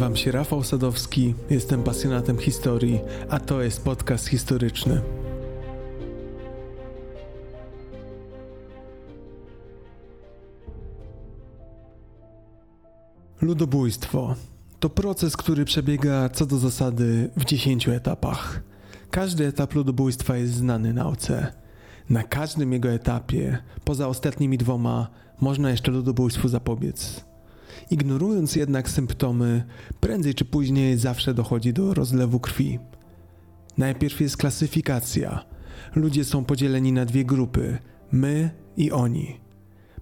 Nazywam się Rafał Sadowski, jestem pasjonatem historii, a to jest podcast historyczny. Ludobójstwo to proces, który przebiega co do zasady w 10 etapach. Każdy etap ludobójstwa jest znany nauce. Na każdym jego etapie, poza ostatnimi dwoma, można jeszcze ludobójstwu zapobiec. Ignorując jednak symptomy, prędzej czy później zawsze dochodzi do rozlewu krwi. Najpierw jest klasyfikacja. Ludzie są podzieleni na dwie grupy: my i oni.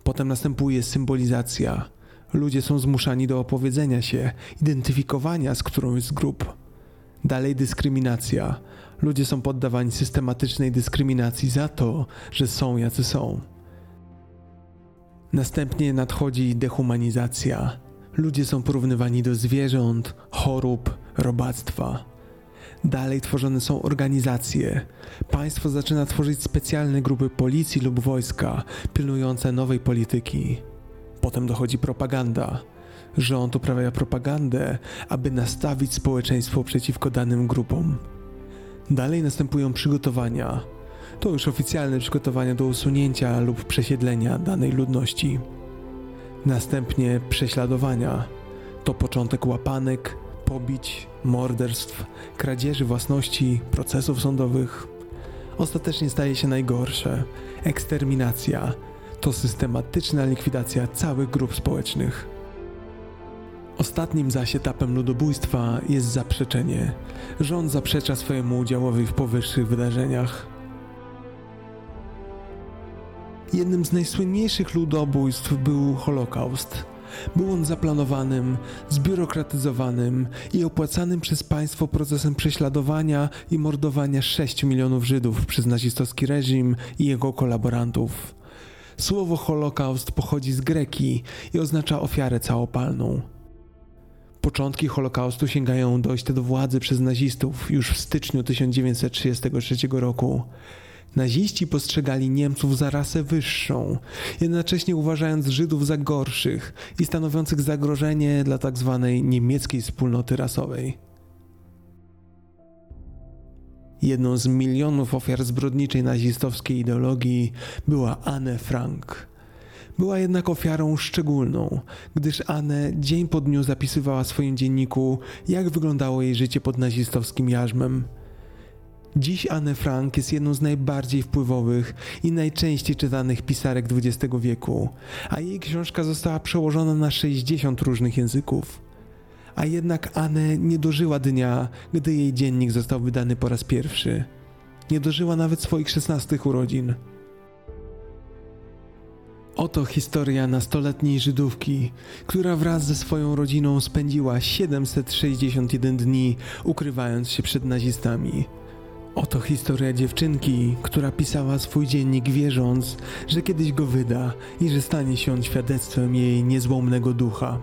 Potem następuje symbolizacja. Ludzie są zmuszani do opowiedzenia się, identyfikowania z którąś z grup. Dalej dyskryminacja. Ludzie są poddawani systematycznej dyskryminacji za to, że są jacy są. Następnie nadchodzi dehumanizacja. Ludzie są porównywani do zwierząt, chorób, robactwa. Dalej tworzone są organizacje. Państwo zaczyna tworzyć specjalne grupy policji lub wojska, pilnujące nowej polityki. Potem dochodzi propaganda. Rząd uprawia propagandę, aby nastawić społeczeństwo przeciwko danym grupom. Dalej następują przygotowania to już oficjalne przygotowania do usunięcia lub przesiedlenia danej ludności. Następnie prześladowania to początek łapanek, pobić, morderstw, kradzieży własności, procesów sądowych. Ostatecznie staje się najgorsze eksterminacja to systematyczna likwidacja całych grup społecznych. Ostatnim zaś etapem ludobójstwa jest zaprzeczenie. Rząd zaprzecza swojemu udziałowi w powyższych wydarzeniach. Jednym z najsłynniejszych ludobójstw był Holokaust. Był on zaplanowanym, zbiurokratyzowanym i opłacanym przez państwo procesem prześladowania i mordowania 6 milionów Żydów przez nazistowski reżim i jego kolaborantów. Słowo Holokaust pochodzi z greki i oznacza ofiarę całopalną. Początki Holokaustu sięgają dojścia do władzy przez nazistów już w styczniu 1933 roku. Naziści postrzegali Niemców za rasę wyższą, jednocześnie uważając Żydów za gorszych i stanowiących zagrożenie dla tzw. Tak niemieckiej wspólnoty rasowej. Jedną z milionów ofiar zbrodniczej nazistowskiej ideologii była Anne Frank. Była jednak ofiarą szczególną, gdyż Anne dzień po dniu zapisywała w swoim dzienniku, jak wyglądało jej życie pod nazistowskim jarzmem – Dziś Anne Frank jest jedną z najbardziej wpływowych i najczęściej czytanych pisarek XX wieku, a jej książka została przełożona na 60 różnych języków. A jednak Anne nie dożyła dnia, gdy jej dziennik został wydany po raz pierwszy. Nie dożyła nawet swoich 16 urodzin. Oto historia nastoletniej Żydówki, która wraz ze swoją rodziną spędziła 761 dni ukrywając się przed nazistami. Oto historia dziewczynki, która pisała swój dziennik wierząc, że kiedyś go wyda i że stanie się on świadectwem jej niezłomnego ducha.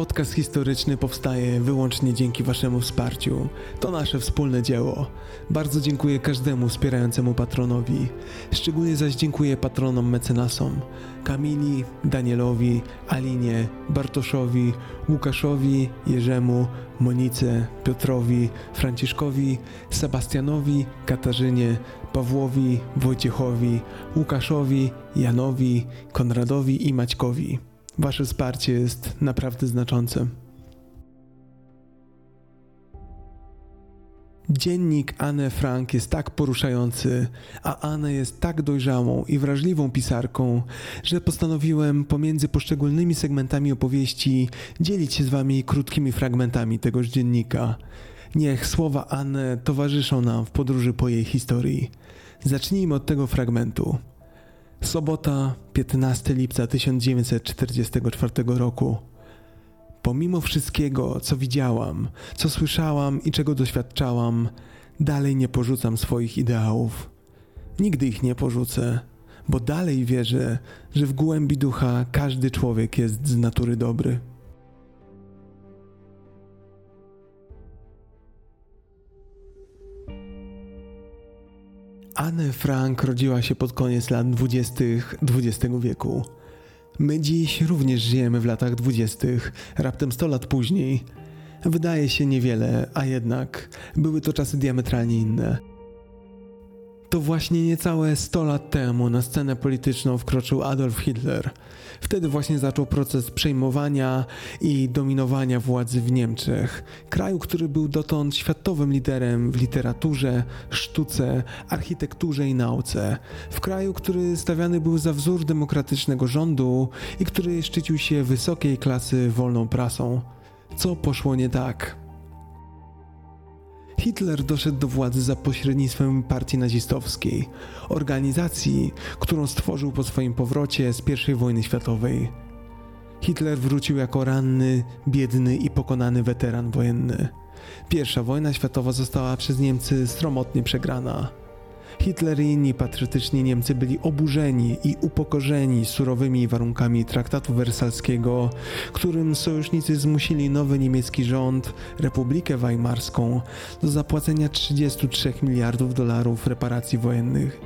Podcast historyczny powstaje wyłącznie dzięki Waszemu wsparciu. To nasze wspólne dzieło. Bardzo dziękuję każdemu wspierającemu patronowi. Szczególnie zaś dziękuję patronom mecenasom Kamili, Danielowi, Alinie, Bartoszowi, Łukaszowi, Jerzemu, Monice, Piotrowi, Franciszkowi, Sebastianowi, Katarzynie, Pawłowi, Wojciechowi, Łukaszowi, Janowi, Konradowi i Maćkowi. Wasze wsparcie jest naprawdę znaczące. Dziennik Anne Frank jest tak poruszający, a Anne jest tak dojrzałą i wrażliwą pisarką, że postanowiłem pomiędzy poszczególnymi segmentami opowieści dzielić się z wami krótkimi fragmentami tegoż dziennika. Niech słowa Anne towarzyszą nam w podróży po jej historii. Zacznijmy od tego fragmentu. Sobota, 15 lipca 1944 roku. Pomimo wszystkiego, co widziałam, co słyszałam i czego doświadczałam, dalej nie porzucam swoich ideałów. Nigdy ich nie porzucę, bo dalej wierzę, że w głębi ducha każdy człowiek jest z natury dobry. Anne Frank rodziła się pod koniec lat 20. XX wieku. My dziś również żyjemy w latach dwudziestych, raptem 100 lat później. Wydaje się niewiele, a jednak były to czasy diametralnie inne. To właśnie niecałe 100 lat temu na scenę polityczną wkroczył Adolf Hitler. Wtedy właśnie zaczął proces przejmowania i dominowania władzy w Niemczech, kraju, który był dotąd światowym liderem w literaturze, sztuce, architekturze i nauce. W kraju, który stawiany był za wzór demokratycznego rządu i który szczycił się wysokiej klasy wolną prasą. Co poszło nie tak? Hitler doszedł do władzy za pośrednictwem partii nazistowskiej, organizacji, którą stworzył po swoim powrocie z I wojny światowej. Hitler wrócił jako ranny, biedny i pokonany weteran wojenny. Pierwsza wojna światowa została przez Niemcy sromotnie przegrana. Hitler i inni patriotyczni Niemcy byli oburzeni i upokorzeni surowymi warunkami traktatu wersalskiego, którym sojusznicy zmusili nowy niemiecki rząd, Republikę Weimarską, do zapłacenia 33 miliardów dolarów reparacji wojennych.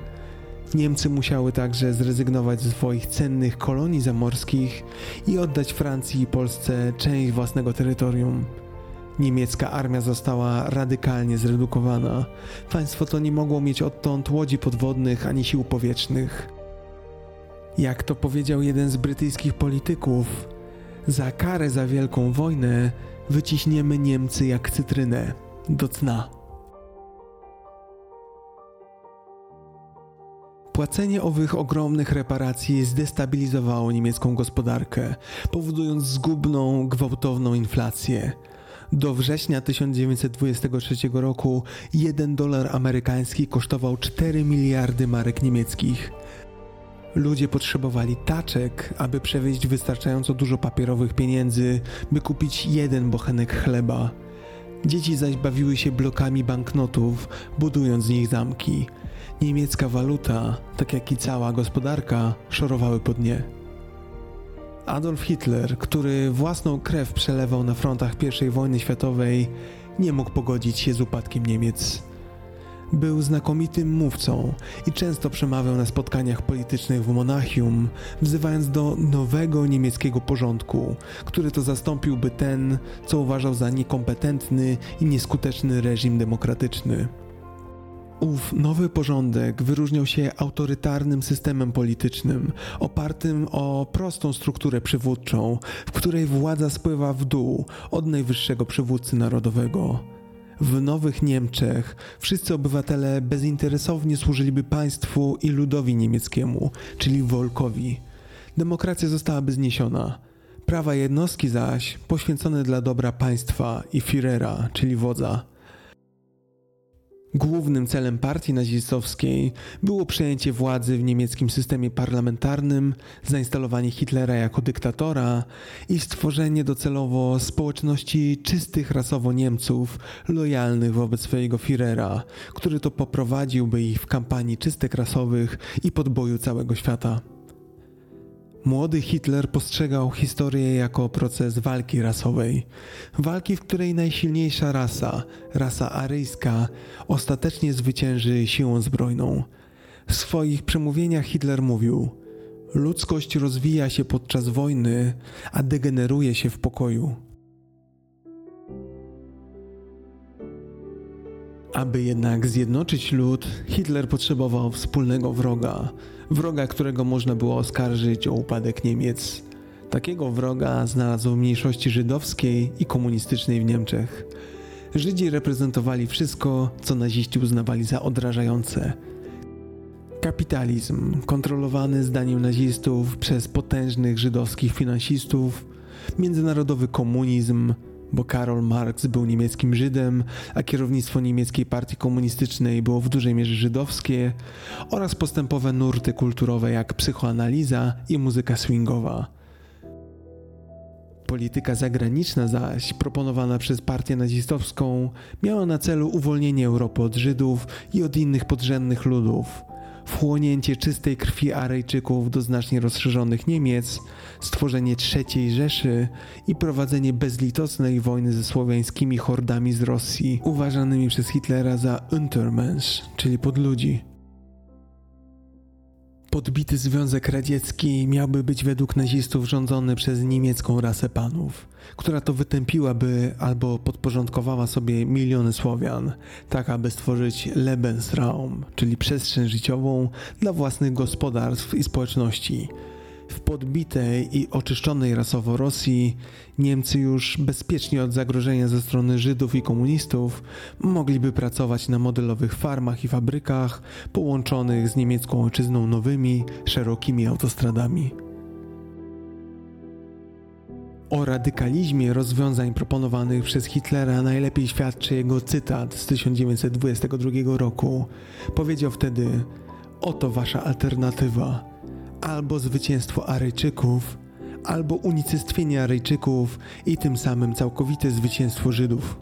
Niemcy musiały także zrezygnować ze swoich cennych kolonii zamorskich i oddać Francji i Polsce część własnego terytorium. Niemiecka armia została radykalnie zredukowana. Państwo to nie mogło mieć odtąd łodzi podwodnych ani sił powietrznych. Jak to powiedział jeden z brytyjskich polityków, za karę za wielką wojnę wyciśniemy Niemcy jak cytrynę do dna. Płacenie owych ogromnych reparacji zdestabilizowało niemiecką gospodarkę, powodując zgubną, gwałtowną inflację. Do września 1923 roku 1 dolar amerykański kosztował 4 miliardy marek niemieckich. Ludzie potrzebowali taczek, aby przewieźć wystarczająco dużo papierowych pieniędzy, by kupić jeden bochenek chleba. Dzieci zaś bawiły się blokami banknotów, budując z nich zamki. Niemiecka waluta, tak jak i cała gospodarka, szorowały po dnie. Adolf Hitler, który własną krew przelewał na frontach I wojny światowej, nie mógł pogodzić się z upadkiem Niemiec. Był znakomitym mówcą i często przemawiał na spotkaniach politycznych w Monachium, wzywając do nowego niemieckiego porządku, który to zastąpiłby ten, co uważał za niekompetentny i nieskuteczny reżim demokratyczny. Ów nowy porządek wyróżniał się autorytarnym systemem politycznym, opartym o prostą strukturę przywódczą, w której władza spływa w dół od najwyższego przywódcy narodowego. W Nowych Niemczech wszyscy obywatele bezinteresownie służyliby państwu i ludowi niemieckiemu, czyli Wolkowi. Demokracja zostałaby zniesiona. Prawa jednostki zaś poświęcone dla dobra państwa i Führera, czyli wodza. Głównym celem partii nazistowskiej było przejęcie władzy w niemieckim systemie parlamentarnym, zainstalowanie Hitlera jako dyktatora i stworzenie docelowo społeczności czystych rasowo Niemców, lojalnych wobec swojego Führera, który to poprowadziłby ich w kampanii czystek rasowych i podboju całego świata. Młody Hitler postrzegał historię jako proces walki rasowej. Walki, w której najsilniejsza rasa, rasa aryjska, ostatecznie zwycięży siłą zbrojną. W swoich przemówieniach Hitler mówił: Ludzkość rozwija się podczas wojny, a degeneruje się w pokoju. Aby jednak zjednoczyć lud, Hitler potrzebował wspólnego wroga, wroga, którego można było oskarżyć o upadek Niemiec. Takiego wroga znalazł w mniejszości żydowskiej i komunistycznej w Niemczech. Żydzi reprezentowali wszystko, co naziści uznawali za odrażające. Kapitalizm, kontrolowany zdaniem nazistów przez potężnych żydowskich finansistów, międzynarodowy komunizm, bo Karol Marx był niemieckim Żydem, a kierownictwo niemieckiej partii komunistycznej było w dużej mierze żydowskie, oraz postępowe nurty kulturowe jak psychoanaliza i muzyka swingowa. Polityka zagraniczna zaś, proponowana przez partię nazistowską, miała na celu uwolnienie Europy od Żydów i od innych podrzędnych ludów – wchłonięcie czystej krwi Arejczyków do znacznie rozszerzonych Niemiec, stworzenie III Rzeszy i prowadzenie bezlitosnej wojny ze słowiańskimi hordami z Rosji, uważanymi przez Hitlera za Untermensch, czyli podludzi. Podbity Związek Radziecki miałby być według nazistów rządzony przez niemiecką rasę panów, która to wytępiłaby albo podporządkowała sobie miliony Słowian, tak aby stworzyć Lebensraum, czyli przestrzeń życiową dla własnych gospodarstw i społeczności, w podbitej i oczyszczonej rasowo Rosji Niemcy już bezpiecznie od zagrożenia ze strony Żydów i komunistów mogliby pracować na modelowych farmach i fabrykach połączonych z niemiecką ojczyzną nowymi, szerokimi autostradami. O radykalizmie rozwiązań proponowanych przez Hitlera najlepiej świadczy jego cytat z 1922 roku. Powiedział wtedy: Oto wasza alternatywa albo zwycięstwo Aryjczyków, albo unicestwienie Aryjczyków i tym samym całkowite zwycięstwo Żydów.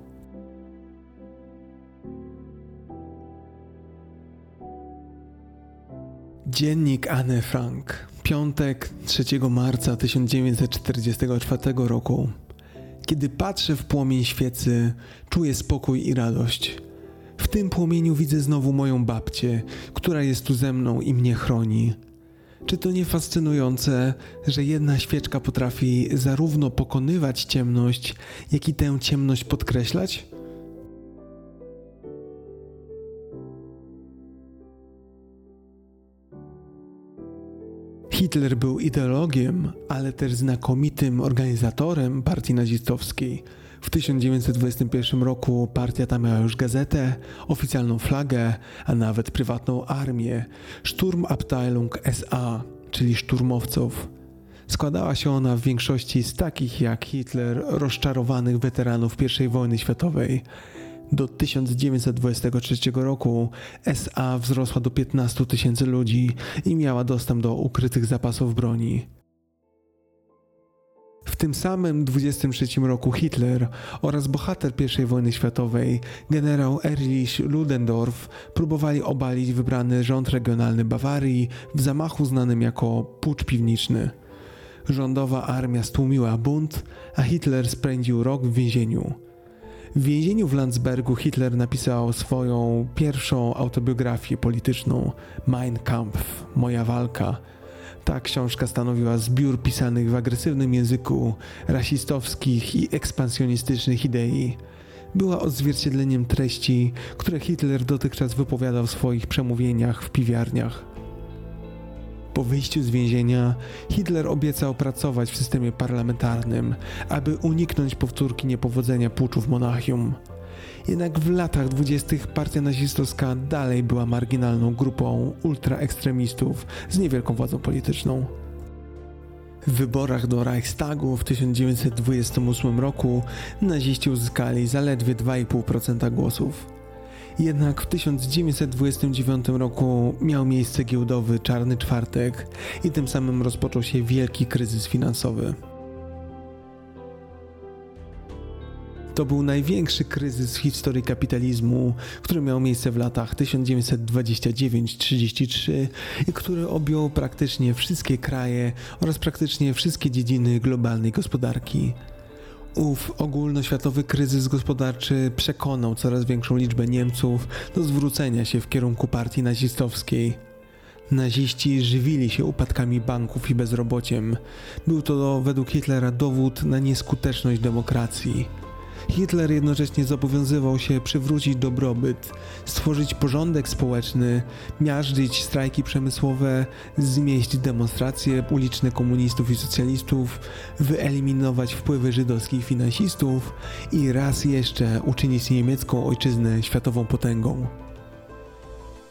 Dziennik Anne Frank, piątek 3 marca 1944 roku. Kiedy patrzę w płomień świecy, czuję spokój i radość. W tym płomieniu widzę znowu moją babcię, która jest tu ze mną i mnie chroni. Czy to nie fascynujące, że jedna świeczka potrafi zarówno pokonywać ciemność, jak i tę ciemność podkreślać? Hitler był ideologiem, ale też znakomitym organizatorem partii nazistowskiej. W 1921 roku partia ta miała już gazetę, oficjalną flagę, a nawet prywatną armię Sturmabteilung SA, czyli szturmowców. Składała się ona w większości z takich jak Hitler, rozczarowanych weteranów I wojny światowej. Do 1923 roku SA wzrosła do 15 tysięcy ludzi i miała dostęp do ukrytych zapasów broni. W tym samym 23 roku Hitler oraz bohater I wojny światowej, generał Erich Ludendorff, próbowali obalić wybrany rząd regionalny Bawarii w zamachu znanym jako Pucz Piwniczny. Rządowa armia stłumiła bunt, a Hitler spędził rok w więzieniu. W więzieniu w Landsbergu Hitler napisał swoją pierwszą autobiografię polityczną Mein Kampf, Moja walka, ta książka stanowiła zbiór pisanych w agresywnym języku rasistowskich i ekspansjonistycznych idei. Była odzwierciedleniem treści, które Hitler dotychczas wypowiadał w swoich przemówieniach w piwiarniach. Po wyjściu z więzienia Hitler obiecał pracować w systemie parlamentarnym, aby uniknąć powtórki niepowodzenia puczu w Monachium. Jednak w latach dwudziestych partia nazistowska dalej była marginalną grupą ultraekstremistów z niewielką władzą polityczną. W wyborach do Reichstagu w 1928 roku naziści uzyskali zaledwie 2,5% głosów. Jednak w 1929 roku miał miejsce giełdowy Czarny Czwartek i tym samym rozpoczął się wielki kryzys finansowy. To był największy kryzys w historii kapitalizmu, który miał miejsce w latach 1929-33 i który objął praktycznie wszystkie kraje oraz praktycznie wszystkie dziedziny globalnej gospodarki. Ów ogólnoświatowy kryzys gospodarczy przekonał coraz większą liczbę Niemców do zwrócenia się w kierunku partii nazistowskiej. Naziści żywili się upadkami banków i bezrobociem. Był to według Hitlera dowód na nieskuteczność demokracji. Hitler jednocześnie zobowiązywał się przywrócić dobrobyt, stworzyć porządek społeczny, miażdżyć strajki przemysłowe, zmieść demonstracje uliczne komunistów i socjalistów, wyeliminować wpływy żydowskich finansistów i raz jeszcze uczynić niemiecką ojczyznę światową potęgą.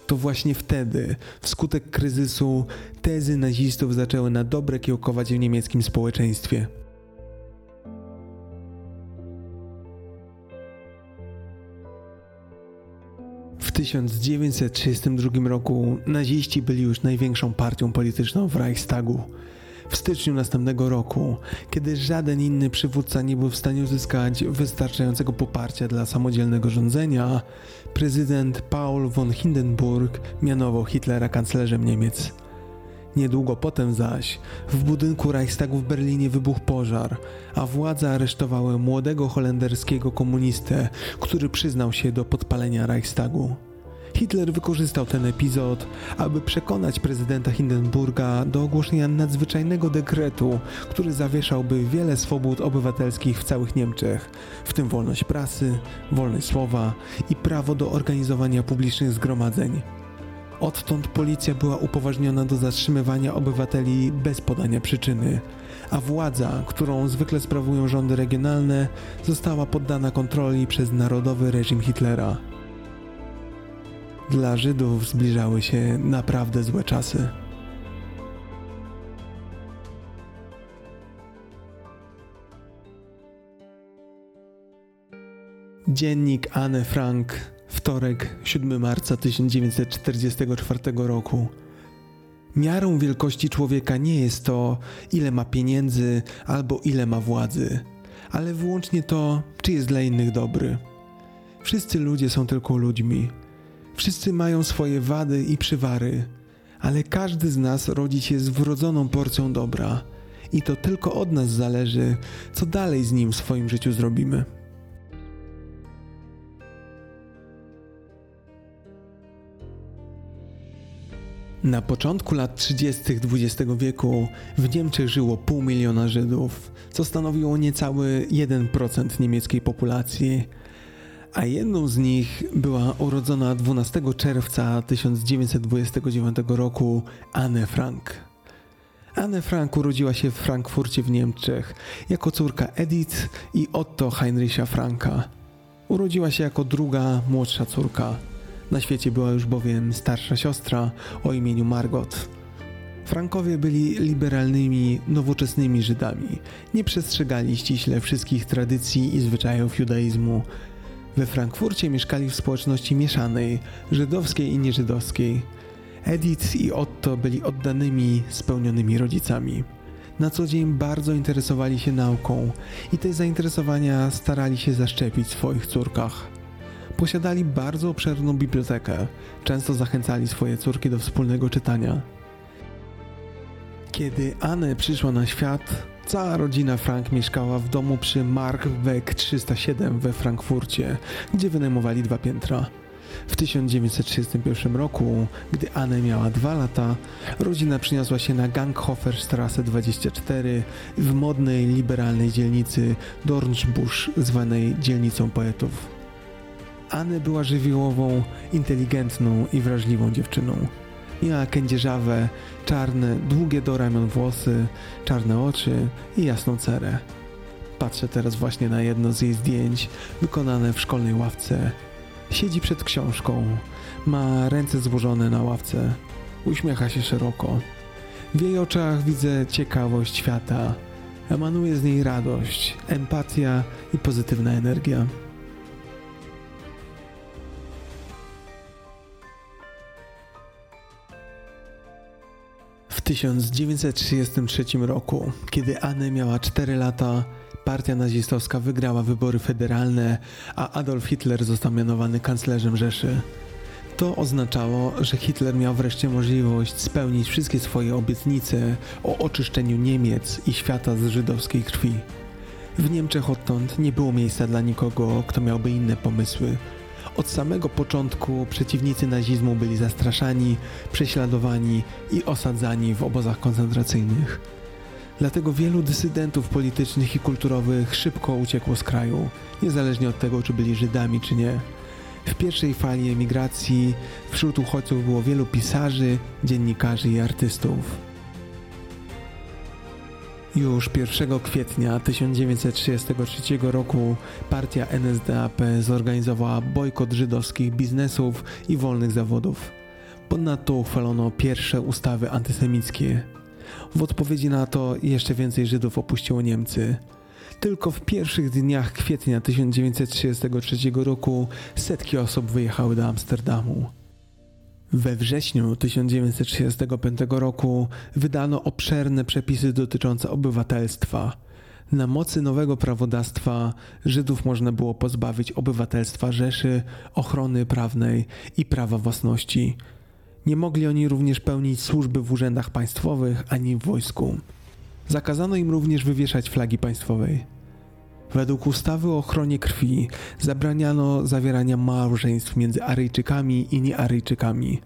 To właśnie wtedy, wskutek kryzysu, tezy nazistów zaczęły na dobre kiełkować w niemieckim społeczeństwie. W 1932 roku naziści byli już największą partią polityczną w Reichstagu. W styczniu następnego roku, kiedy żaden inny przywódca nie był w stanie uzyskać wystarczającego poparcia dla samodzielnego rządzenia, prezydent Paul von Hindenburg mianował Hitlera kanclerzem Niemiec. Niedługo potem zaś w budynku Reichstagu w Berlinie wybuchł pożar, a władze aresztowały młodego holenderskiego komunistę, który przyznał się do podpalenia Reichstagu. Hitler wykorzystał ten epizod, aby przekonać prezydenta Hindenburga do ogłoszenia nadzwyczajnego dekretu, który zawieszałby wiele swobód obywatelskich w całych Niemczech, w tym wolność prasy, wolność słowa i prawo do organizowania publicznych zgromadzeń. Odtąd policja była upoważniona do zatrzymywania obywateli bez podania przyczyny, a władza, którą zwykle sprawują rządy regionalne, została poddana kontroli przez narodowy reżim Hitlera. Dla Żydów zbliżały się naprawdę złe czasy. Dziennik Anne Frank, wtorek, 7 marca 1944 roku. Miarą wielkości człowieka nie jest to, ile ma pieniędzy albo ile ma władzy, ale wyłącznie to, czy jest dla innych dobry. Wszyscy ludzie są tylko ludźmi. Wszyscy mają swoje wady i przywary, ale każdy z nas rodzi się z wrodzoną porcją dobra. I to tylko od nas zależy, co dalej z nim w swoim życiu zrobimy. Na początku lat 30. XX wieku w Niemczech żyło pół miliona Żydów, co stanowiło niecały 1% niemieckiej populacji, a jedną z nich była urodzona 12 czerwca 1929 roku Anne Frank. Anne Frank urodziła się w Frankfurcie w Niemczech jako córka Edith i Otto Heinricha Franka. Urodziła się jako druga, młodsza córka. Na świecie była już bowiem starsza siostra o imieniu Margot. Frankowie byli liberalnymi, nowoczesnymi Żydami. Nie przestrzegali ściśle wszystkich tradycji i zwyczajów judaizmu. We Frankfurcie mieszkali w społeczności mieszanej, żydowskiej i nieżydowskiej. Edith i Otto byli oddanymi, spełnionymi rodzicami. Na co dzień bardzo interesowali się nauką i te zainteresowania starali się zaszczepić w swoich córkach. Posiadali bardzo obszerną bibliotekę, często zachęcali swoje córki do wspólnego czytania. Kiedy Anne przyszła na świat, cała rodzina Frank mieszkała w domu przy Markweg 307 we Frankfurcie, gdzie wynajmowali dwa piętra. W 1931 roku, gdy Anne miała dwa lata, rodzina przyniosła się na Ganghoferstrasse 24 w modnej, liberalnej dzielnicy Dornbusch, zwanej dzielnicą poetów. Anny była żywiołową, inteligentną i wrażliwą dziewczyną. Miała kędzierzawe, czarne, długie do ramion włosy, czarne oczy i jasną cerę. Patrzę teraz właśnie na jedno z jej zdjęć, wykonane w szkolnej ławce. Siedzi przed książką, ma ręce złożone na ławce, uśmiecha się szeroko. W jej oczach widzę ciekawość świata. Emanuje z niej radość, empatia i pozytywna energia. W 1933 roku, kiedy Anne miała 4 lata, partia nazistowska wygrała wybory federalne, a Adolf Hitler został mianowany kanclerzem Rzeszy. To oznaczało, że Hitler miał wreszcie możliwość spełnić wszystkie swoje obietnice o oczyszczeniu Niemiec i świata z żydowskiej krwi. W Niemczech odtąd nie było miejsca dla nikogo, kto miałby inne pomysły, od samego początku przeciwnicy nazizmu byli zastraszani, prześladowani i osadzani w obozach koncentracyjnych. Dlatego wielu dysydentów politycznych i kulturowych szybko uciekło z kraju, niezależnie od tego, czy byli Żydami, czy nie. W pierwszej fali emigracji wśród uchodźców było wielu pisarzy, dziennikarzy i artystów. Już 1 kwietnia 1933 roku partia NSDAP zorganizowała bojkot żydowskich biznesów i wolnych zawodów. Ponadto uchwalono pierwsze ustawy antysemickie. W odpowiedzi na to jeszcze więcej Żydów opuściło Niemcy. Tylko w pierwszych dniach kwietnia 1933 roku setki osób wyjechały do Amsterdamu. We wrześniu 1935 roku wydano obszerne przepisy dotyczące obywatelstwa. Na mocy nowego prawodawstwa Żydów można było pozbawić obywatelstwa Rzeszy, ochrony prawnej i prawa własności. Nie mogli oni również pełnić służby w urzędach państwowych ani w wojsku. Zakazano im również wywieszać flagi państwowej. Według ustawy o ochronie krwi zabraniano zawierania małżeństw między Aryjczykami i niearyjczykami.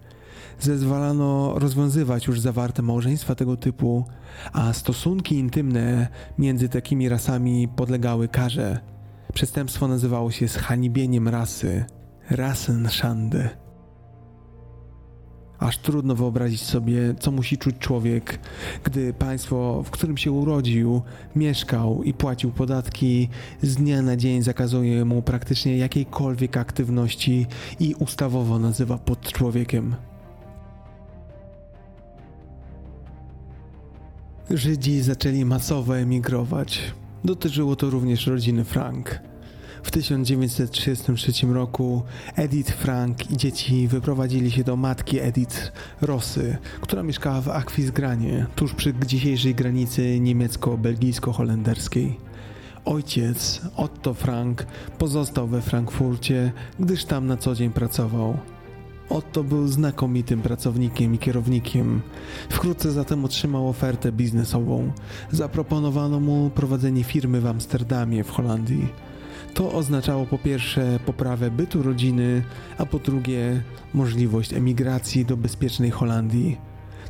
Zezwalano rozwiązywać już zawarte małżeństwa tego typu, a stosunki intymne między takimi rasami podlegały karze. Przestępstwo nazywało się zhanibieniem rasy, Rassenschande. Aż trudno wyobrazić sobie, co musi czuć człowiek, gdy państwo, w którym się urodził, mieszkał i płacił podatki, z dnia na dzień zakazuje mu praktycznie jakiejkolwiek aktywności i ustawowo nazywa pod człowiekiem. Żydzi zaczęli masowo emigrować. Dotyczyło to również rodziny Frank. W 1933 roku Edith Frank i dzieci wyprowadzili się do matki Edith Rosy, która mieszkała w Akwizgranie, tuż przy dzisiejszej granicy niemiecko-belgijsko-holenderskiej. Ojciec, Otto Frank, pozostał we Frankfurcie, gdyż tam na co dzień pracował. Otto był znakomitym pracownikiem i kierownikiem. Wkrótce zatem otrzymał ofertę biznesową. Zaproponowano mu prowadzenie firmy w Amsterdamie w Holandii. To oznaczało po pierwsze poprawę bytu rodziny, a po drugie możliwość emigracji do bezpiecznej Holandii.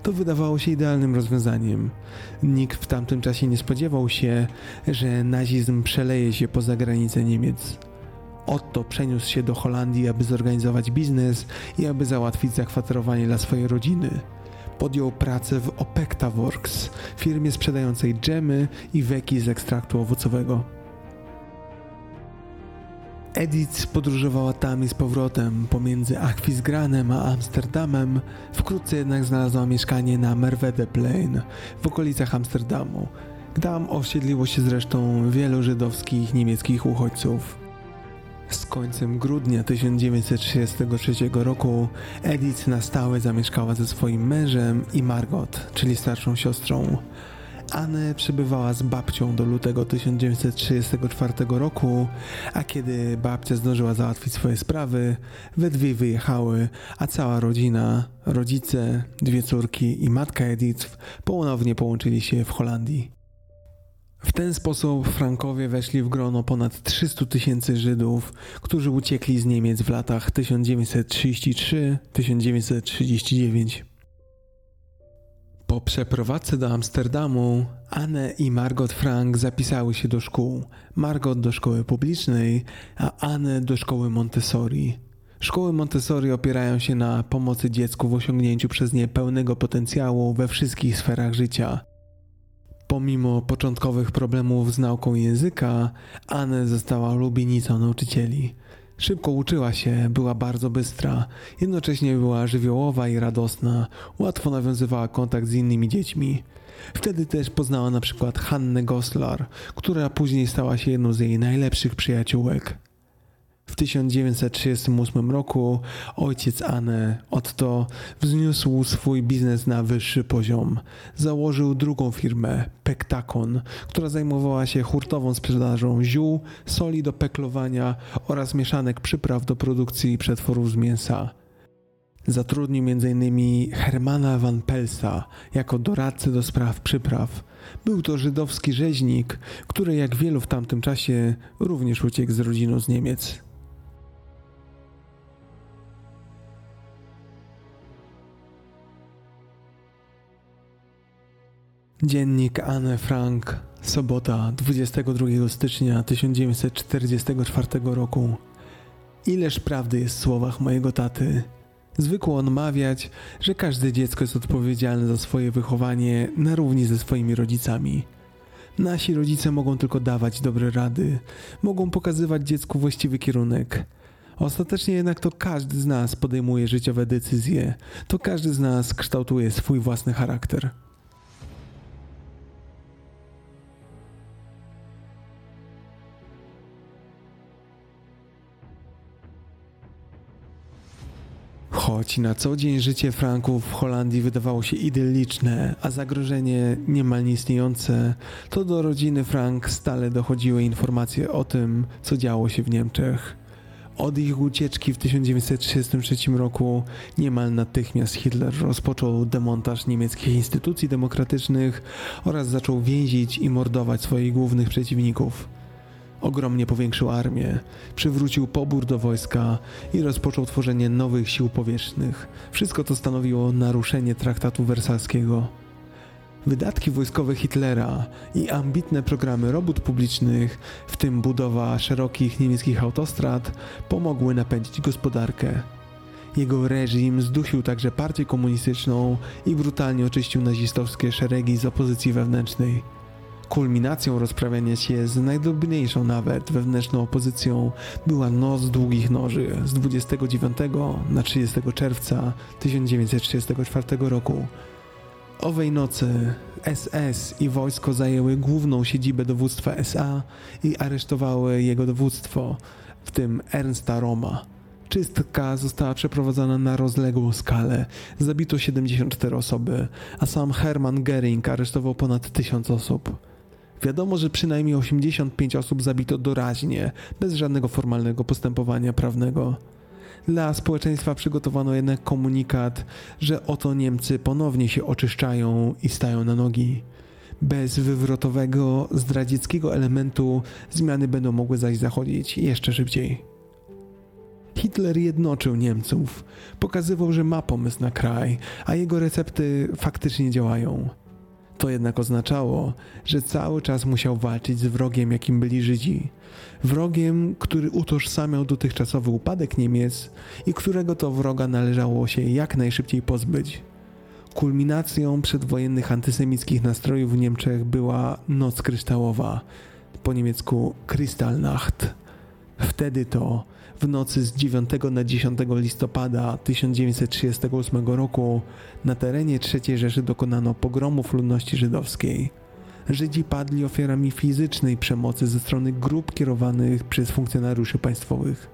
To wydawało się idealnym rozwiązaniem. Nikt w tamtym czasie nie spodziewał się, że nazizm przeleje się poza granice Niemiec. Otto przeniósł się do Holandii, aby zorganizować biznes i aby załatwić zakwaterowanie dla swojej rodziny. Podjął pracę w Opekta Works, firmie sprzedającej dżemy i weki z ekstraktu owocowego. Edith podróżowała tam i z powrotem pomiędzy Akwizgranem a Amsterdamem. Wkrótce jednak znalazła mieszkanie na Merwede Plain w okolicach Amsterdamu. Tam osiedliło się zresztą wielu żydowskich niemieckich uchodźców. Z końcem grudnia 1933 roku Edith na stałe zamieszkała ze swoim mężem i Margot, czyli starszą siostrą. Anne przebywała z babcią do lutego 1934 roku, a kiedy babcia zdążyła załatwić swoje sprawy, we dwie wyjechały, a cała rodzina, rodzice, dwie córki i matka Edith ponownie połączyli się w Holandii. W ten sposób Frankowie weszli w grono ponad 300 tysięcy Żydów, którzy uciekli z Niemiec w latach 1933-1939. Po przeprowadzce do Amsterdamu Anne i Margot Frank zapisały się do szkół. Margot do szkoły publicznej, a Anne do szkoły Montessori. Szkoły Montessori opierają się na pomocy dziecku w osiągnięciu przez nie pełnego potencjału we wszystkich sferach życia. Pomimo początkowych problemów z nauką języka, Anne została ulubienicą nauczycieli. Szybko uczyła się, była bardzo bystra, jednocześnie była żywiołowa i radosna, łatwo nawiązywała kontakt z innymi dziećmi. Wtedy też poznała na przykład Hannę Goslar, która później stała się jedną z jej najlepszych przyjaciółek. W 1938 roku ojciec Anne, Otto, wzniósł swój biznes na wyższy poziom. Założył drugą firmę, Pektakon, która zajmowała się hurtową sprzedażą ziół, soli do peklowania oraz mieszanek przypraw do produkcji przetworów z mięsa. Zatrudnił m.in. Hermana van Pelsa jako doradcę do spraw przypraw. Był to żydowski rzeźnik, który jak wielu w tamtym czasie również uciekł z rodziną z Niemiec. Dziennik Anne Frank, sobota 22 stycznia 1944 roku. Ileż prawdy jest w słowach mojego taty. Zwykło on mawiać, że każde dziecko jest odpowiedzialne za swoje wychowanie na równi ze swoimi rodzicami. Nasi rodzice mogą tylko dawać dobre rady, mogą pokazywać dziecku właściwy kierunek. Ostatecznie jednak to każdy z nas podejmuje życiowe decyzje, to każdy z nas kształtuje swój własny charakter. Choć na co dzień życie Franków w Holandii wydawało się idylliczne, a zagrożenie niemal nieistniejące, to do rodziny Frank stale dochodziły informacje o tym, co działo się w Niemczech. Od ich ucieczki w 1933 roku niemal natychmiast Hitler rozpoczął demontaż niemieckich instytucji demokratycznych oraz zaczął więzić i mordować swoich głównych przeciwników. Ogromnie powiększył armię, przywrócił pobór do wojska i rozpoczął tworzenie nowych sił powietrznych. Wszystko to stanowiło naruszenie traktatu wersalskiego. Wydatki wojskowe Hitlera i ambitne programy robót publicznych, w tym budowa szerokich niemieckich autostrad, pomogły napędzić gospodarkę. Jego reżim zdusił także partię komunistyczną i brutalnie oczyścił nazistowskie szeregi z opozycji wewnętrznej. Kulminacją rozprawiania się z najdrobniejszą nawet wewnętrzną opozycją była Noc Długich Noży z 29 na 30 czerwca 1934 roku. Owej nocy SS i wojsko zajęły główną siedzibę dowództwa SA i aresztowały jego dowództwo, w tym Ernsta Roma. Czystka została przeprowadzona na rozległą skalę. Zabito 74 osoby, a sam Hermann Göring aresztował ponad 1000 osób. Wiadomo, że przynajmniej 85 osób zabito doraźnie, bez żadnego formalnego postępowania prawnego. Dla społeczeństwa przygotowano jednak komunikat, że oto Niemcy ponownie się oczyszczają i stają na nogi. Bez wywrotowego, zdradzieckiego elementu zmiany będą mogły zaś zachodzić jeszcze szybciej. Hitler jednoczył Niemców, pokazywał, że ma pomysł na kraj, a jego recepty faktycznie działają. To jednak oznaczało, że cały czas musiał walczyć z wrogiem, jakim byli Żydzi. Wrogiem, który utożsamiał dotychczasowy upadek Niemiec i którego to wroga należało się jak najszybciej pozbyć. Kulminacją przedwojennych antysemickich nastrojów w Niemczech była Noc Kryształowa, po niemiecku Kristallnacht. Wtedy to w nocy z 9 na 10 listopada 1938 roku na terenie III Rzeszy dokonano pogromów ludności żydowskiej. Żydzi padli ofiarami fizycznej przemocy ze strony grup kierowanych przez funkcjonariuszy państwowych.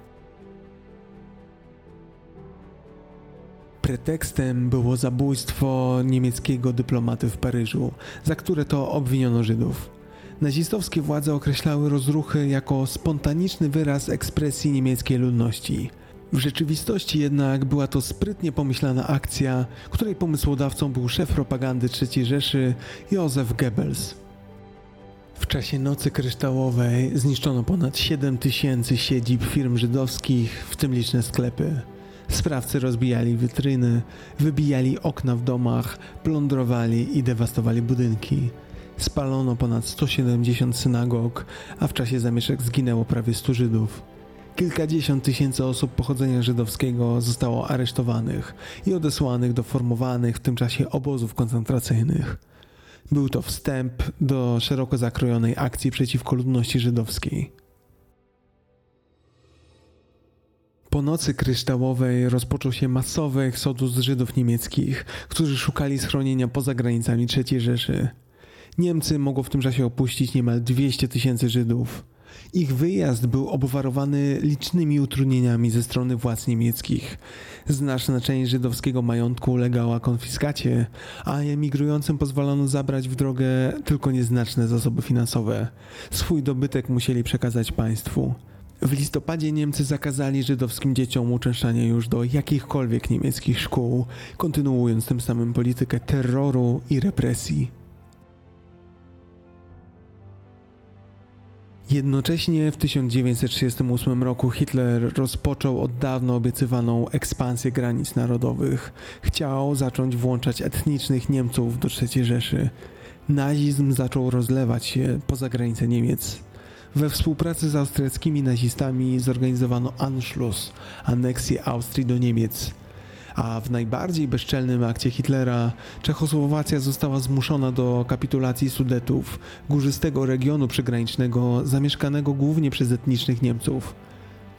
Pretekstem było zabójstwo niemieckiego dyplomaty w Paryżu, za które to obwiniono Żydów. Nazistowskie władze określały rozruchy jako spontaniczny wyraz ekspresji niemieckiej ludności. W rzeczywistości jednak była to sprytnie pomyślana akcja, której pomysłodawcą był szef propagandy III Rzeszy Józef Goebbels. W czasie Nocy Kryształowej zniszczono ponad 7 tysięcy siedzib firm żydowskich, w tym liczne sklepy. Sprawcy rozbijali wytryny, wybijali okna w domach, plądrowali i dewastowali budynki. Spalono ponad 170 synagog, a w czasie zamieszek zginęło prawie 100 Żydów. Kilkadziesiąt tysięcy osób pochodzenia żydowskiego zostało aresztowanych i odesłanych do formowanych w tym czasie obozów koncentracyjnych. Był to wstęp do szeroko zakrojonej akcji przeciwko ludności żydowskiej. Po nocy kryształowej rozpoczął się masowy eksodus Żydów niemieckich, którzy szukali schronienia poza granicami III Rzeszy. Niemcy mogło w tym czasie opuścić niemal 200 tysięcy Żydów. Ich wyjazd był obwarowany licznymi utrudnieniami ze strony władz niemieckich. Znaczna część żydowskiego majątku ulegała konfiskacie, a emigrującym pozwolono zabrać w drogę tylko nieznaczne zasoby finansowe. Swój dobytek musieli przekazać państwu. W listopadzie Niemcy zakazali żydowskim dzieciom uczęszczania już do jakichkolwiek niemieckich szkół, kontynuując tym samym politykę terroru i represji. Jednocześnie w 1938 roku Hitler rozpoczął od dawna obiecywaną ekspansję granic narodowych. Chciał zacząć włączać etnicznych Niemców do III Rzeszy. Nazizm zaczął rozlewać się poza granice Niemiec. We współpracy z austriackimi nazistami zorganizowano Anschluss, aneksję Austrii do Niemiec a w najbardziej bezczelnym akcie Hitlera Czechosłowacja została zmuszona do kapitulacji Sudetów, górzystego regionu przygranicznego zamieszkanego głównie przez etnicznych Niemców.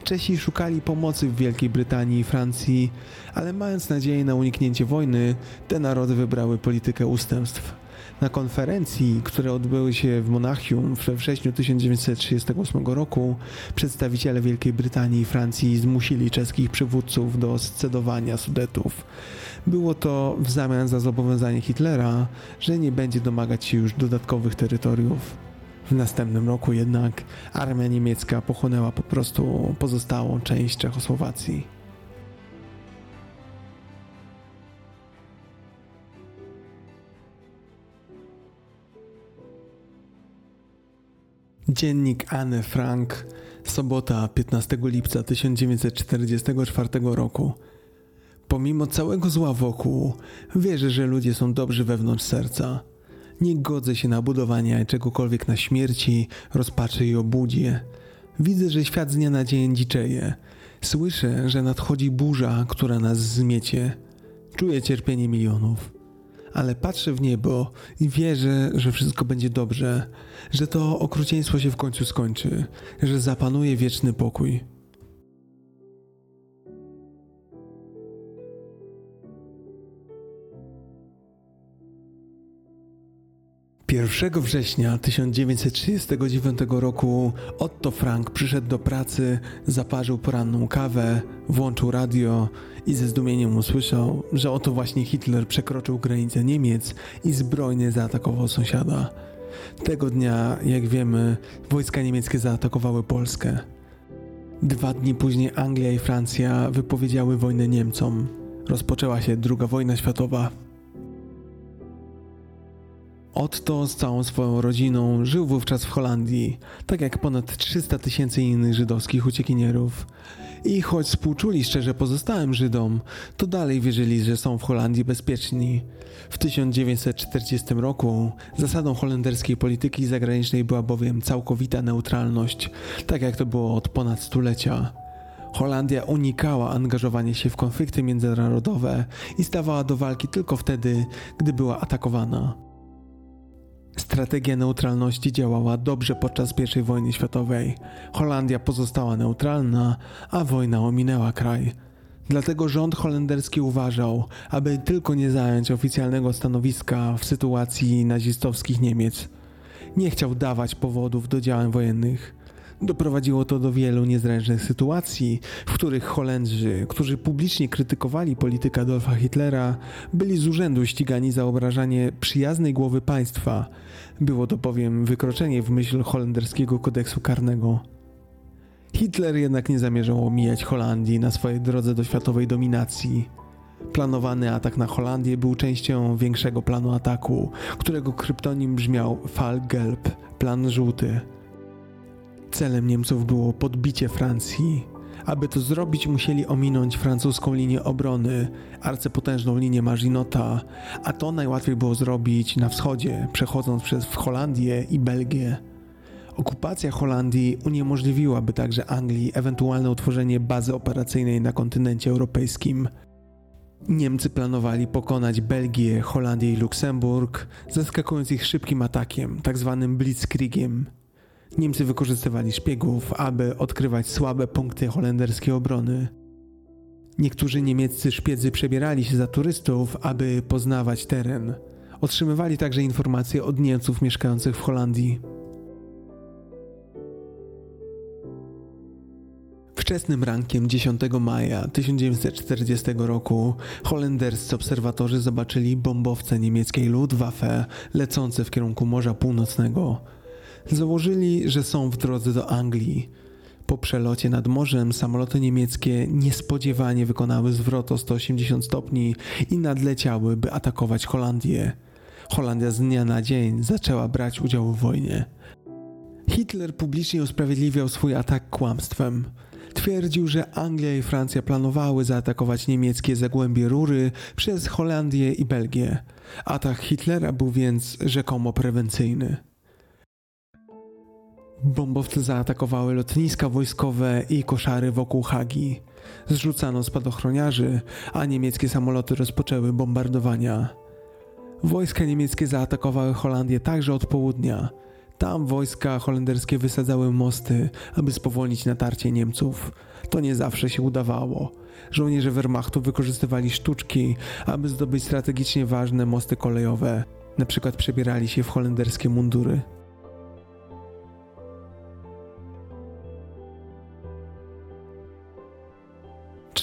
Czesi szukali pomocy w Wielkiej Brytanii i Francji, ale mając nadzieję na uniknięcie wojny, te narody wybrały politykę ustępstw. Na konferencji, które odbyły się w Monachium we wrześniu 1938 roku, przedstawiciele Wielkiej Brytanii i Francji zmusili czeskich przywódców do scedowania Sudetów. Było to w zamian za zobowiązanie Hitlera, że nie będzie domagać się już dodatkowych terytoriów. W następnym roku jednak armia niemiecka pochłonęła po prostu pozostałą część Czechosłowacji. Dziennik Anne Frank, sobota 15 lipca 1944 roku. Pomimo całego zła wokół, wierzę, że ludzie są dobrzy wewnątrz serca. Nie godzę się na budowanie czegokolwiek na śmierci, rozpaczy i obudzie. Widzę, że świat z dnia na dzień dziczeje. Słyszę, że nadchodzi burza, która nas zmiecie. Czuję cierpienie milionów ale patrzę w niebo i wierzę, że wszystko będzie dobrze, że to okrucieństwo się w końcu skończy, że zapanuje wieczny pokój. 1 września 1939 roku Otto Frank przyszedł do pracy, zaparzył poranną kawę, włączył radio i ze zdumieniem usłyszał, że oto właśnie Hitler przekroczył granicę Niemiec i zbrojnie zaatakował sąsiada. Tego dnia, jak wiemy, wojska niemieckie zaatakowały Polskę. Dwa dni później Anglia i Francja wypowiedziały wojnę Niemcom. Rozpoczęła się II wojna światowa. Otto z całą swoją rodziną żył wówczas w Holandii, tak jak ponad 300 tysięcy innych żydowskich uciekinierów. I choć współczuli szczerze pozostałym Żydom, to dalej wierzyli, że są w Holandii bezpieczni. W 1940 roku zasadą holenderskiej polityki zagranicznej była bowiem całkowita neutralność, tak jak to było od ponad stulecia. Holandia unikała angażowania się w konflikty międzynarodowe i stawała do walki tylko wtedy, gdy była atakowana. Strategia neutralności działała dobrze podczas I wojny światowej. Holandia pozostała neutralna, a wojna ominęła kraj. Dlatego rząd holenderski uważał, aby tylko nie zająć oficjalnego stanowiska w sytuacji nazistowskich Niemiec. Nie chciał dawać powodów do działań wojennych. Doprowadziło to do wielu niezręcznych sytuacji, w których Holendrzy, którzy publicznie krytykowali politykę Adolfa Hitlera, byli z urzędu ścigani za obrażanie przyjaznej głowy państwa. Było to bowiem wykroczenie w myśl holenderskiego kodeksu karnego. Hitler jednak nie zamierzał omijać Holandii na swojej drodze do światowej dominacji. Planowany atak na Holandię był częścią większego planu ataku, którego kryptonim brzmiał Fall Gelb, plan żółty. Celem Niemców było podbicie Francji. Aby to zrobić, musieli ominąć francuską linię obrony, arcypotężną linię Maginota, a to najłatwiej było zrobić na wschodzie, przechodząc przez Holandię i Belgię. Okupacja Holandii uniemożliwiłaby także Anglii ewentualne utworzenie bazy operacyjnej na kontynencie europejskim. Niemcy planowali pokonać Belgię, Holandię i Luksemburg, zaskakując ich szybkim atakiem, tzw. Tak blitzkriegiem. Niemcy wykorzystywali szpiegów, aby odkrywać słabe punkty holenderskiej obrony. Niektórzy niemieccy szpiedzy przebierali się za turystów, aby poznawać teren. Otrzymywali także informacje od Niemców mieszkających w Holandii. Wczesnym rankiem 10 maja 1940 roku holenderscy obserwatorzy zobaczyli bombowce niemieckiej Luftwaffe lecące w kierunku Morza Północnego. Założyli, że są w drodze do Anglii. Po przelocie nad morzem samoloty niemieckie niespodziewanie wykonały zwrot o 180 stopni i nadleciały, by atakować Holandię. Holandia z dnia na dzień zaczęła brać udział w wojnie. Hitler publicznie usprawiedliwiał swój atak kłamstwem. Twierdził, że Anglia i Francja planowały zaatakować niemieckie zagłębie Rury przez Holandię i Belgię. Atak Hitlera był więc rzekomo prewencyjny. Bombowce zaatakowały lotniska wojskowe i koszary wokół Hagi. Zrzucano spadochroniarzy, a niemieckie samoloty rozpoczęły bombardowania. Wojska niemieckie zaatakowały Holandię także od południa. Tam wojska holenderskie wysadzały mosty, aby spowolnić natarcie Niemców. To nie zawsze się udawało. Żołnierze Wehrmachtu wykorzystywali sztuczki, aby zdobyć strategicznie ważne mosty kolejowe. Na przykład przebierali się w holenderskie mundury.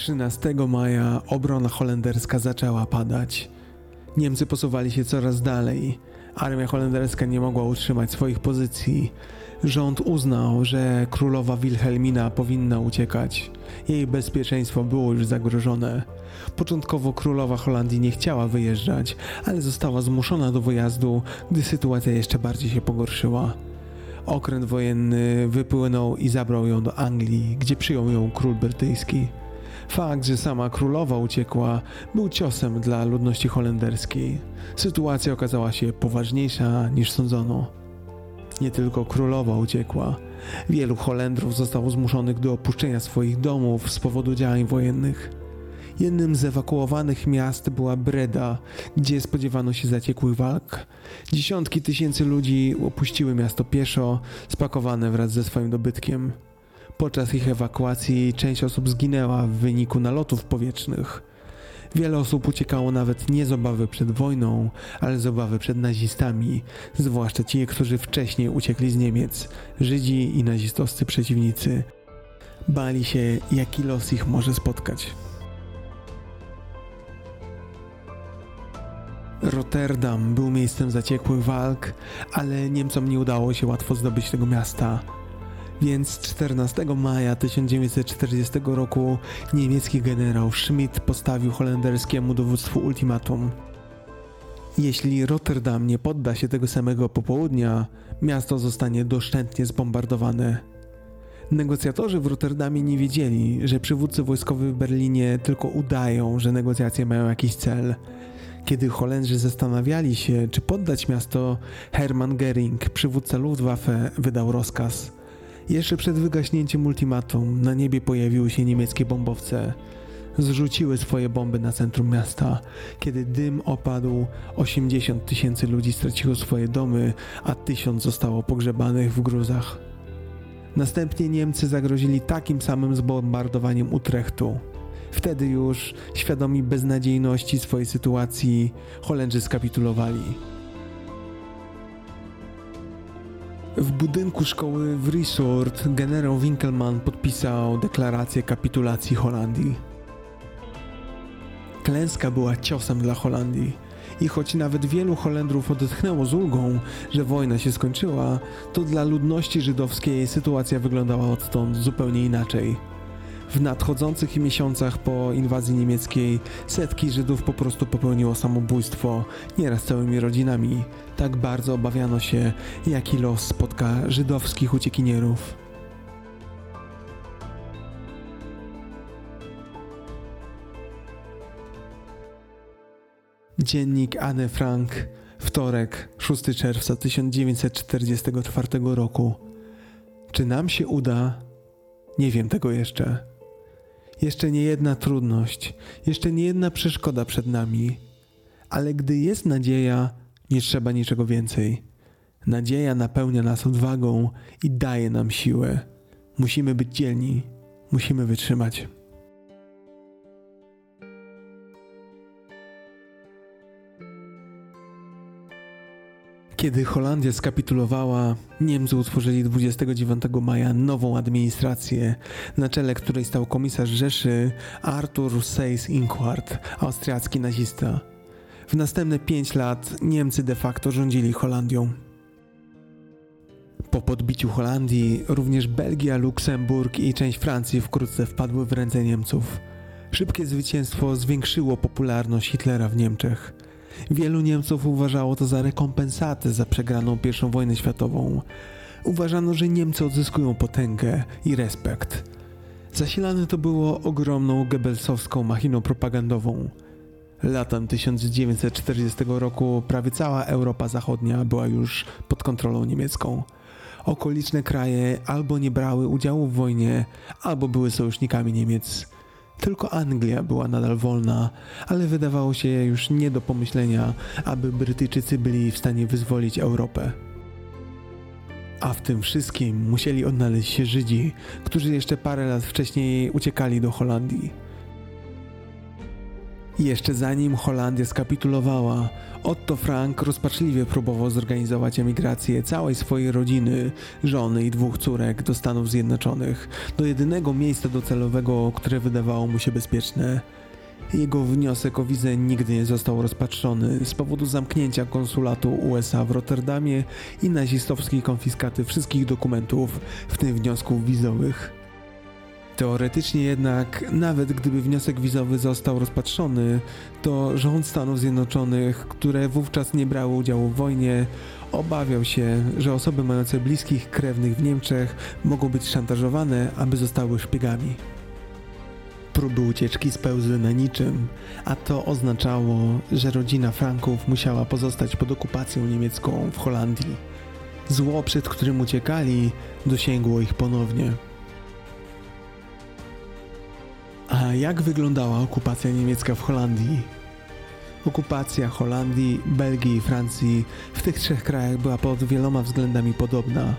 13 maja obrona holenderska zaczęła padać. Niemcy posuwali się coraz dalej. Armia holenderska nie mogła utrzymać swoich pozycji. Rząd uznał, że królowa Wilhelmina powinna uciekać. Jej bezpieczeństwo było już zagrożone. Początkowo królowa Holandii nie chciała wyjeżdżać, ale została zmuszona do wyjazdu, gdy sytuacja jeszcze bardziej się pogorszyła. Okręt wojenny wypłynął i zabrał ją do Anglii, gdzie przyjął ją król brytyjski. Fakt, że sama królowa uciekła, był ciosem dla ludności holenderskiej. Sytuacja okazała się poważniejsza niż sądzono. Nie tylko królowa uciekła. Wielu Holendrów zostało zmuszonych do opuszczenia swoich domów z powodu działań wojennych. Jednym z ewakuowanych miast była Breda, gdzie spodziewano się zaciekłych walk. Dziesiątki tysięcy ludzi opuściły miasto pieszo, spakowane wraz ze swoim dobytkiem. Podczas ich ewakuacji część osób zginęła w wyniku nalotów powietrznych. Wiele osób uciekało nawet nie z obawy przed wojną, ale z obawy przed nazistami, zwłaszcza ci, którzy wcześniej uciekli z Niemiec, Żydzi i nazistowscy przeciwnicy. Bali się, jaki los ich może spotkać. Rotterdam był miejscem zaciekłych walk, ale Niemcom nie udało się łatwo zdobyć tego miasta. Więc 14 maja 1940 roku niemiecki generał Schmidt postawił holenderskiemu dowództwu ultimatum. Jeśli Rotterdam nie podda się tego samego popołudnia, miasto zostanie doszczętnie zbombardowane. Negocjatorzy w Rotterdamie nie wiedzieli, że przywódcy wojskowi w Berlinie tylko udają, że negocjacje mają jakiś cel. Kiedy Holendrzy zastanawiali się, czy poddać miasto, Hermann Göring, przywódca Luftwaffe, wydał rozkaz – jeszcze przed wygaśnięciem ultimatum na niebie pojawiły się niemieckie bombowce. Zrzuciły swoje bomby na centrum miasta. Kiedy dym opadł, 80 tysięcy ludzi straciło swoje domy, a tysiąc zostało pogrzebanych w gruzach. Następnie Niemcy zagrozili takim samym zbombardowaniem Utrechtu. Wtedy już, świadomi beznadziejności swojej sytuacji, Holendrzy skapitulowali. W budynku szkoły w Resort generał Winkelmann podpisał deklarację kapitulacji Holandii. Klęska była ciosem dla Holandii i choć nawet wielu Holendrów odetchnęło z ulgą, że wojna się skończyła, to dla ludności żydowskiej sytuacja wyglądała odtąd zupełnie inaczej. W nadchodzących miesiącach po inwazji niemieckiej setki Żydów po prostu popełniło samobójstwo, nieraz całymi rodzinami. Tak bardzo obawiano się, jaki los spotka żydowskich uciekinierów. Dziennik Anne Frank, wtorek, 6 czerwca 1944 roku. Czy nam się uda? Nie wiem tego jeszcze. Jeszcze nie jedna trudność, jeszcze nie jedna przeszkoda przed nami, ale gdy jest nadzieja, nie trzeba niczego więcej. Nadzieja napełnia nas odwagą i daje nam siłę. Musimy być dzielni, musimy wytrzymać. Kiedy Holandia skapitulowała, Niemcy utworzyli 29 maja nową administrację, na czele której stał komisarz Rzeszy Arthur Seyss-Inquart, austriacki nazista. W następne pięć lat Niemcy de facto rządzili Holandią. Po podbiciu Holandii również Belgia, Luksemburg i część Francji wkrótce wpadły w ręce Niemców. Szybkie zwycięstwo zwiększyło popularność Hitlera w Niemczech. Wielu Niemców uważało to za rekompensatę za przegraną I wojnę światową. Uważano, że Niemcy odzyskują potęgę i respekt. Zasilane to było ogromną gebelsowską machiną propagandową. Latem 1940 roku prawie cała Europa Zachodnia była już pod kontrolą niemiecką. Okoliczne kraje albo nie brały udziału w wojnie, albo były sojusznikami Niemiec. Tylko Anglia była nadal wolna, ale wydawało się już nie do pomyślenia, aby Brytyjczycy byli w stanie wyzwolić Europę. A w tym wszystkim musieli odnaleźć się Żydzi, którzy jeszcze parę lat wcześniej uciekali do Holandii. Jeszcze zanim Holandia skapitulowała, Otto Frank rozpaczliwie próbował zorganizować emigrację całej swojej rodziny, żony i dwóch córek do Stanów Zjednoczonych, do jedynego miejsca docelowego, które wydawało mu się bezpieczne. Jego wniosek o wizę nigdy nie został rozpatrzony z powodu zamknięcia konsulatu USA w Rotterdamie i nazistowskiej konfiskaty wszystkich dokumentów, w tym wniosków wizowych. Teoretycznie jednak, nawet gdyby wniosek wizowy został rozpatrzony, to rząd Stanów Zjednoczonych, które wówczas nie brały udziału w wojnie, Obawiał się, że osoby mające bliskich krewnych w Niemczech mogą być szantażowane, aby zostały szpiegami. Próby ucieczki spełzły na niczym, a to oznaczało, że rodzina Franków musiała pozostać pod okupacją niemiecką w Holandii. Zło, przed którym uciekali, dosięgło ich ponownie. A jak wyglądała okupacja niemiecka w Holandii? Okupacja Holandii, Belgii i Francji w tych trzech krajach była pod wieloma względami podobna.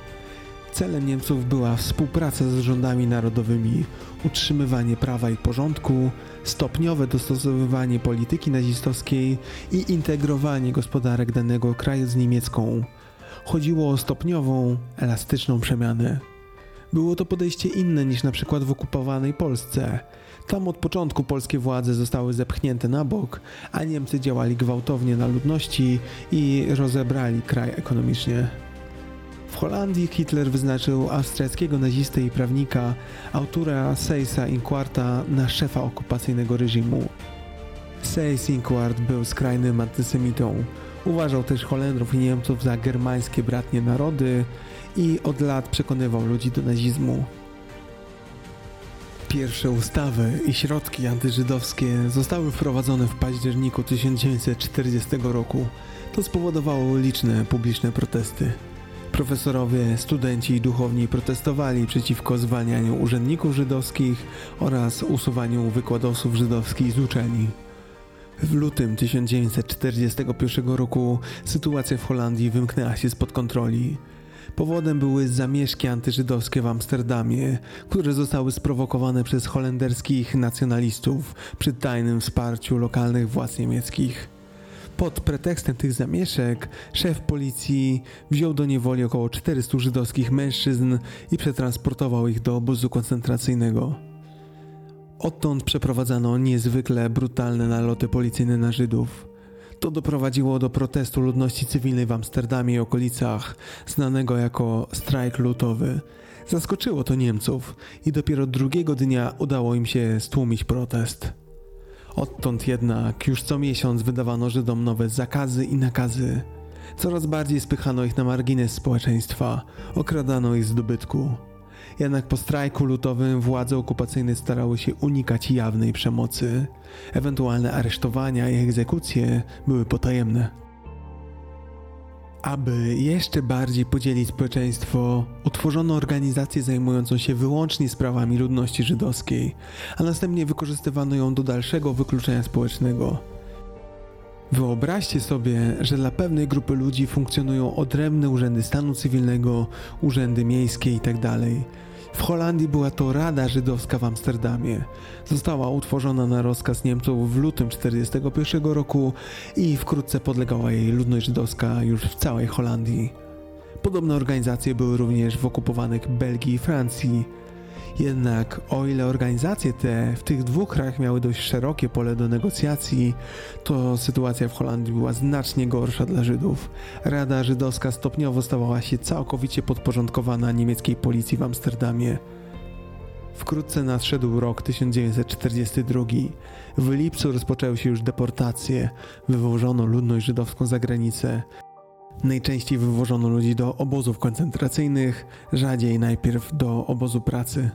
Celem Niemców była współpraca z rządami narodowymi, utrzymywanie prawa i porządku, stopniowe dostosowywanie polityki nazistowskiej i integrowanie gospodarek danego kraju z niemiecką. Chodziło o stopniową, elastyczną przemianę. Było to podejście inne niż na przykład w okupowanej Polsce. Tam od początku polskie władze zostały zepchnięte na bok, a Niemcy działali gwałtownie na ludności i rozebrali kraj ekonomicznie. W Holandii Hitler wyznaczył austriackiego nazistę i prawnika, autora Seysa Inquarta na szefa okupacyjnego reżimu. Seyss Inquart był skrajnym antysemitą. Uważał też Holendrów i Niemców za germańskie bratnie narody i od lat przekonywał ludzi do nazizmu. Pierwsze ustawy i środki antyżydowskie zostały wprowadzone w październiku 1940 roku. To spowodowało liczne publiczne protesty. Profesorowie, studenci i duchowni protestowali przeciwko zwalnianiu urzędników żydowskich oraz usuwaniu wykładowców żydowskich z uczelni. W lutym 1941 roku sytuacja w Holandii wymknęła się spod kontroli. Powodem były zamieszki antyżydowskie w Amsterdamie, które zostały sprowokowane przez holenderskich nacjonalistów przy tajnym wsparciu lokalnych władz niemieckich. Pod pretekstem tych zamieszek szef policji wziął do niewoli około 400 żydowskich mężczyzn i przetransportował ich do obozu koncentracyjnego. Odtąd przeprowadzano niezwykle brutalne naloty policyjne na Żydów. To doprowadziło do protestu ludności cywilnej w Amsterdamie i okolicach, znanego jako strajk lutowy. Zaskoczyło to Niemców i dopiero drugiego dnia udało im się stłumić protest. Odtąd jednak już co miesiąc wydawano Żydom nowe zakazy i nakazy. Coraz bardziej spychano ich na margines społeczeństwa, okradano ich z dobytku. Jednak po strajku lutowym władze okupacyjne starały się unikać jawnej przemocy. Ewentualne aresztowania i egzekucje były potajemne. Aby jeszcze bardziej podzielić społeczeństwo, utworzono organizację zajmującą się wyłącznie sprawami ludności żydowskiej, a następnie wykorzystywano ją do dalszego wykluczenia społecznego. Wyobraźcie sobie, że dla pewnej grupy ludzi funkcjonują odrębne urzędy stanu cywilnego, urzędy miejskie itd. W Holandii była to Rada Żydowska w Amsterdamie. Została utworzona na rozkaz Niemców w lutym 1941 roku i wkrótce podlegała jej ludność żydowska już w całej Holandii. Podobne organizacje były również w okupowanych Belgii i Francji. Jednak o ile organizacje te w tych dwóch krajach miały dość szerokie pole do negocjacji, to sytuacja w Holandii była znacznie gorsza dla Żydów. Rada Żydowska stopniowo stawała się całkowicie podporządkowana niemieckiej policji w Amsterdamie. Wkrótce nadszedł rok 1942. W lipcu rozpoczęły się już deportacje, wywożono ludność żydowską za granicę. Najczęściej wywożono ludzi do obozów koncentracyjnych, rzadziej najpierw do obozu pracy.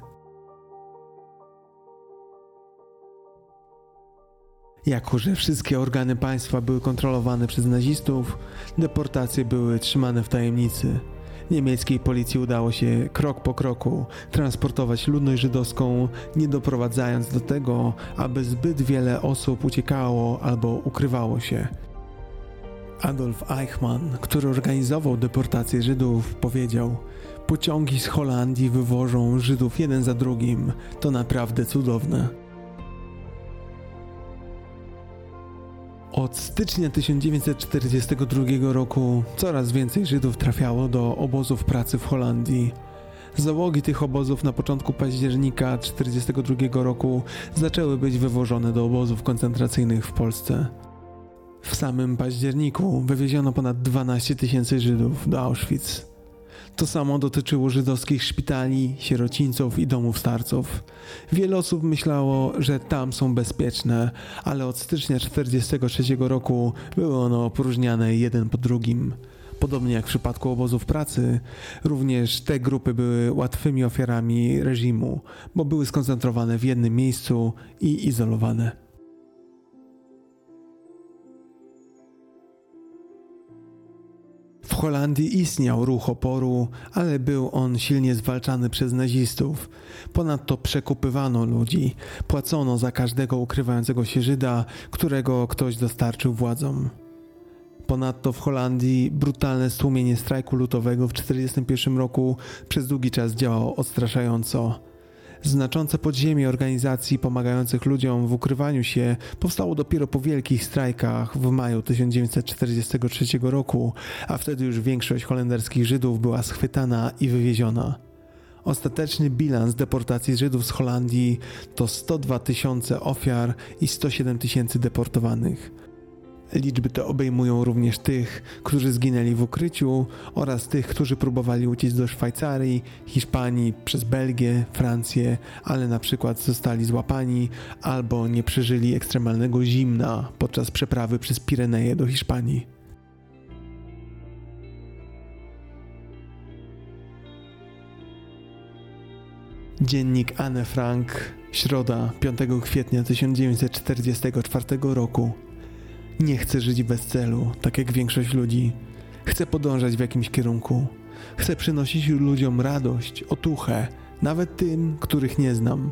Jako, że wszystkie organy państwa były kontrolowane przez nazistów, deportacje były trzymane w tajemnicy. Niemieckiej policji udało się krok po kroku transportować ludność żydowską, nie doprowadzając do tego, aby zbyt wiele osób uciekało albo ukrywało się. Adolf Eichmann, który organizował deportację Żydów, powiedział: Pociągi z Holandii wywożą Żydów jeden za drugim. To naprawdę cudowne. Od stycznia 1942 roku coraz więcej Żydów trafiało do obozów pracy w Holandii. Załogi tych obozów na początku października 1942 roku zaczęły być wywożone do obozów koncentracyjnych w Polsce. W samym październiku wywieziono ponad 12 tysięcy Żydów do Auschwitz. To samo dotyczyło żydowskich szpitali, sierocińców i domów starców. Wiele osób myślało, że tam są bezpieczne, ale od stycznia 1943 roku były one opróżniane jeden po drugim. Podobnie jak w przypadku obozów pracy, również te grupy były łatwymi ofiarami reżimu, bo były skoncentrowane w jednym miejscu i izolowane. W Holandii istniał ruch oporu, ale był on silnie zwalczany przez nazistów. Ponadto przekupywano ludzi, płacono za każdego ukrywającego się Żyda, którego ktoś dostarczył władzom. Ponadto w Holandii brutalne stłumienie strajku lutowego w 1941 roku przez długi czas działało odstraszająco. Znaczące podziemie organizacji pomagających ludziom w ukrywaniu się powstało dopiero po wielkich strajkach w maju 1943 roku, a wtedy już większość holenderskich Żydów była schwytana i wywieziona. Ostateczny bilans deportacji Żydów z Holandii to 102 tysiące ofiar i 107 tysięcy deportowanych. Liczby te obejmują również tych, którzy zginęli w ukryciu oraz tych, którzy próbowali uciec do Szwajcarii, Hiszpanii, przez Belgię, Francję, ale na przykład zostali złapani albo nie przeżyli ekstremalnego zimna podczas przeprawy przez Pireneje do Hiszpanii. Dziennik Anne Frank, środa 5 kwietnia 1944 roku. Nie chcę żyć bez celu, tak jak większość ludzi. Chcę podążać w jakimś kierunku. Chcę przynosić ludziom radość, otuchę, nawet tym, których nie znam.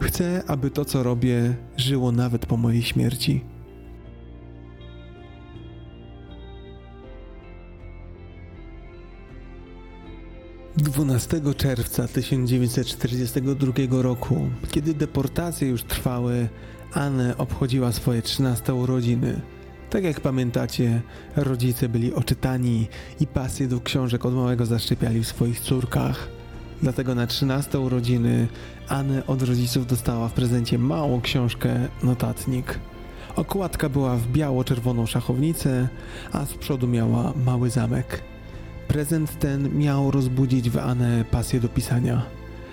Chcę, aby to, co robię, żyło nawet po mojej śmierci. Dwunastego czerwca 1942 roku, kiedy deportacje już trwały, Anne obchodziła swoje trzynaste urodziny. Tak jak pamiętacie, rodzice byli oczytani i pasję do książek od małego zaszczepiali w swoich córkach. Dlatego na 13 urodziny Anne od rodziców dostała w prezencie małą książkę Notatnik. Okładka była w biało-czerwoną szachownicę, a z przodu miała mały zamek. Prezent ten miał rozbudzić w Anne pasję do pisania.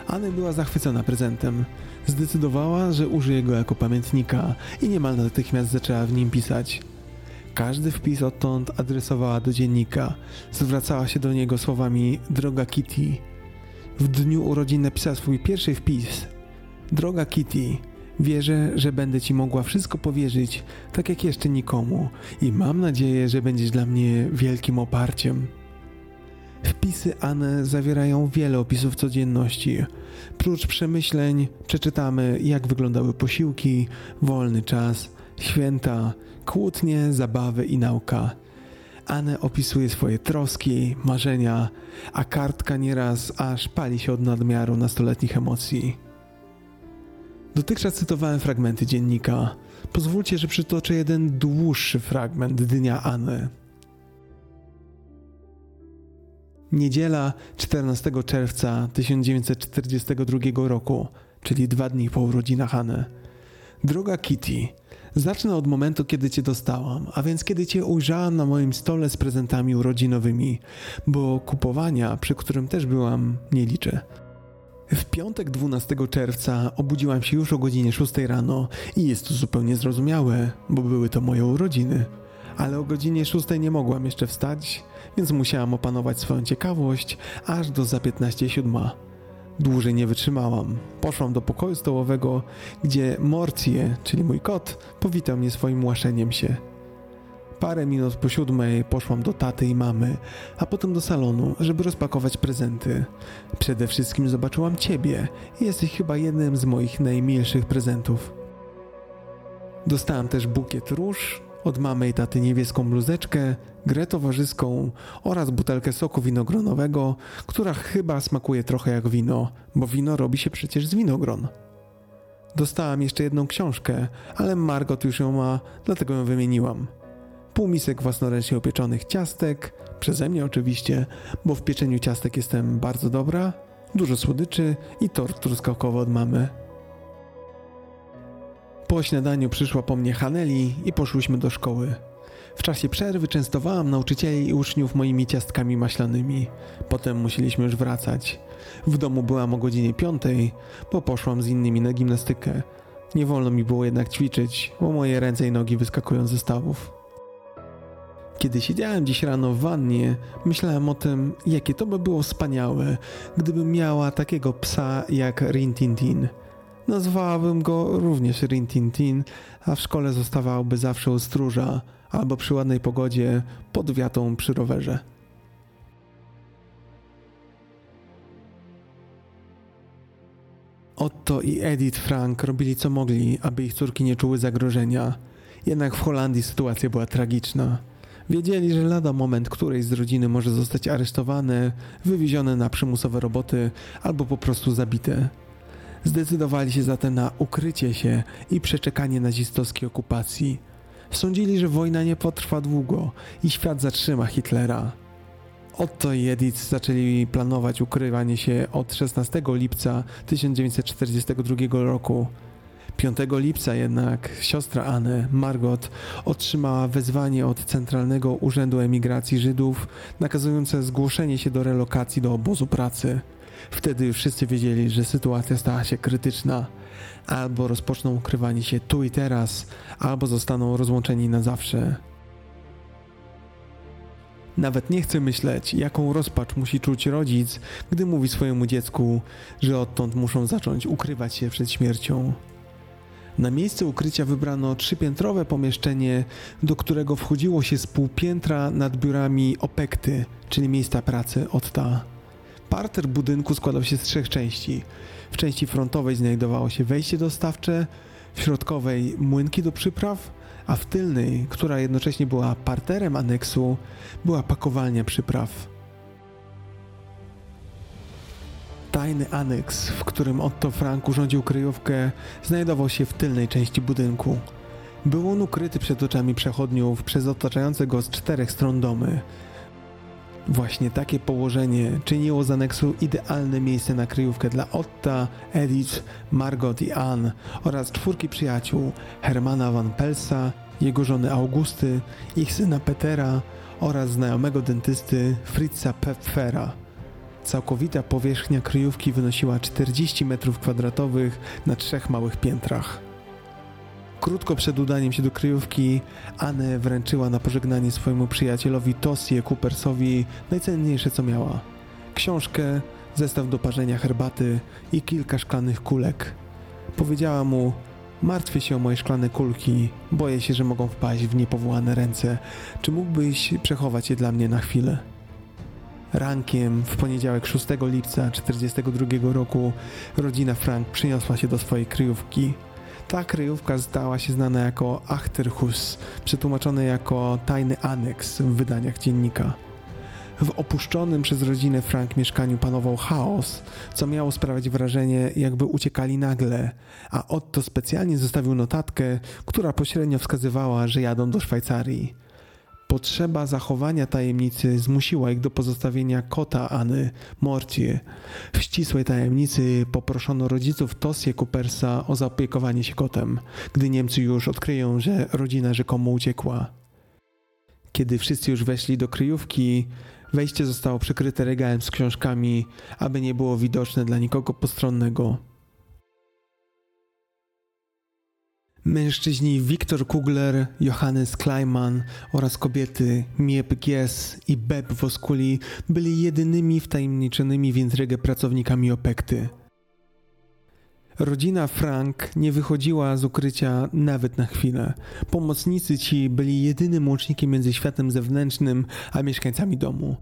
Anne była zachwycona prezentem. Zdecydowała, że użyje go jako pamiętnika i niemal natychmiast zaczęła w nim pisać. Każdy wpis odtąd adresowała do dziennika. Zwracała się do niego słowami Droga Kitty. W dniu urodzin napisała swój pierwszy wpis. Droga Kitty, wierzę, że będę Ci mogła wszystko powierzyć, tak jak jeszcze nikomu i mam nadzieję, że będziesz dla mnie wielkim oparciem. Wpisy Anne zawierają wiele opisów codzienności. Prócz przemyśleń przeczytamy, jak wyglądały posiłki, wolny czas, święta, kłótnie, zabawy i nauka. Anne opisuje swoje troski, marzenia, a kartka nieraz aż pali się od nadmiaru nastoletnich emocji. Dotychczas cytowałem fragmenty dziennika. Pozwólcie, że przytoczę jeden dłuższy fragment dnia Anny. Niedziela 14 czerwca 1942 roku, czyli dwa dni po urodzinach Anny. Droga Kitty, Zacznę od momentu, kiedy Cię dostałam, a więc kiedy Cię ujrzałam na moim stole z prezentami urodzinowymi, bo kupowania, przy którym też byłam, nie liczę. W piątek 12 czerwca obudziłam się już o godzinie 6 rano i jest to zupełnie zrozumiałe, bo były to moje urodziny. Ale o godzinie 6 nie mogłam jeszcze wstać, więc musiałam opanować swoją ciekawość aż do za 15.07. Dłużej nie wytrzymałam. Poszłam do pokoju stołowego, gdzie Morcie, czyli mój kot, powitał mnie swoim łaszeniem się. Parę minut po siódmej poszłam do taty i mamy, a potem do salonu, żeby rozpakować prezenty. Przede wszystkim zobaczyłam ciebie jesteś chyba jednym z moich najmilszych prezentów. Dostałam też bukiet róż, od mamy i taty niebieską bluzeczkę, grę towarzyską oraz butelkę soku winogronowego, która chyba smakuje trochę jak wino, bo wino robi się przecież z winogron. Dostałam jeszcze jedną książkę, ale Margot już ją ma, dlatego ją wymieniłam. Pół misek własnoręcznie upieczonych ciastek, przeze mnie oczywiście, bo w pieczeniu ciastek jestem bardzo dobra, dużo słodyczy i tort truskawkowy od mamy. Po śniadaniu przyszła po mnie Haneli i poszłyśmy do szkoły. W czasie przerwy częstowałam nauczycieli i uczniów moimi ciastkami maślanymi. Potem musieliśmy już wracać. W domu byłam o godzinie piątej, bo poszłam z innymi na gimnastykę. Nie wolno mi było jednak ćwiczyć, bo moje ręce i nogi wyskakują ze stawów. Kiedy siedziałem dziś rano w wannie, myślałem o tym, jakie to by było wspaniałe, gdybym miała takiego psa jak Rintintin. Nazwałabym go również Rintintin, a w szkole zostawałby zawsze u stróża albo przy ładnej pogodzie pod wiatą przy rowerze. Otto i Edith Frank robili co mogli, aby ich córki nie czuły zagrożenia. Jednak w Holandii sytuacja była tragiczna. Wiedzieli, że lada moment którejś z rodziny może zostać aresztowane, wywiezione na przymusowe roboty albo po prostu zabite. Zdecydowali się zatem na ukrycie się i przeczekanie nazistowskiej okupacji. Sądzili, że wojna nie potrwa długo i świat zatrzyma Hitlera. Otto i Edith zaczęli planować ukrywanie się od 16 lipca 1942 roku. 5 lipca jednak siostra Anne, Margot, otrzymała wezwanie od Centralnego Urzędu Emigracji Żydów nakazujące zgłoszenie się do relokacji do obozu pracy. Wtedy już wszyscy wiedzieli, że sytuacja stała się krytyczna. Albo rozpoczną ukrywanie się tu i teraz, albo zostaną rozłączeni na zawsze. Nawet nie chcę myśleć, jaką rozpacz musi czuć rodzic, gdy mówi swojemu dziecku, że odtąd muszą zacząć ukrywać się przed śmiercią. Na miejsce ukrycia wybrano trzypiętrowe pomieszczenie, do którego wchodziło się z półpiętra nad biurami opekty, czyli miejsca pracy Otta. Parter budynku składał się z trzech części. W części frontowej znajdowało się wejście dostawcze, w środkowej młynki do przypraw, a w tylnej, która jednocześnie była parterem aneksu, była pakowalnia przypraw. Tajny aneks, w którym Otto Frank urządził kryjówkę, znajdował się w tylnej części budynku. Był on ukryty przed oczami przechodniów przez otaczające go z czterech stron domy. Właśnie takie położenie czyniło z aneksu idealne miejsce na kryjówkę dla Otta, Edith, Margot i Ann oraz czwórki przyjaciół Hermana van Pelsa, jego żony Augusty, ich syna Petera oraz znajomego dentysty Fritza Pfeffera. Całkowita powierzchnia kryjówki wynosiła 40 m2 na trzech małych piętrach. Krótko przed udaniem się do kryjówki, Anne wręczyła na pożegnanie swojemu przyjacielowi Tosie Coopersowi najcenniejsze co miała. Książkę, zestaw do parzenia herbaty i kilka szklanych kulek. Powiedziała mu, martwię się o moje szklane kulki, boję się, że mogą wpaść w niepowołane ręce. Czy mógłbyś przechować je dla mnie na chwilę? Rankiem w poniedziałek 6 lipca 1942 roku rodzina Frank przyniosła się do swojej kryjówki. Ta kryjówka stała się znana jako Achterhus, przetłumaczone jako tajny aneks w wydaniach dziennika. W opuszczonym przez rodzinę Frank mieszkaniu panował chaos, co miało sprawiać wrażenie, jakby uciekali nagle, a Otto specjalnie zostawił notatkę, która pośrednio wskazywała, że jadą do Szwajcarii. Potrzeba zachowania tajemnicy zmusiła ich do pozostawienia kota Anny, Morcie. W ścisłej tajemnicy poproszono rodziców Tosie Coopersa o zaopiekowanie się kotem, gdy Niemcy już odkryją, że rodzina rzekomo uciekła. Kiedy wszyscy już weszli do kryjówki, wejście zostało przykryte regałem z książkami, aby nie było widoczne dla nikogo postronnego. Mężczyźni Wiktor Kugler, Johannes Kleiman oraz kobiety Miep Gies i Beb Woskuli byli jedynymi wtajemniczonymi w intrygę pracownikami Opekty. Rodzina Frank nie wychodziła z ukrycia nawet na chwilę. Pomocnicy ci byli jedynym łącznikiem między światem zewnętrznym a mieszkańcami domu.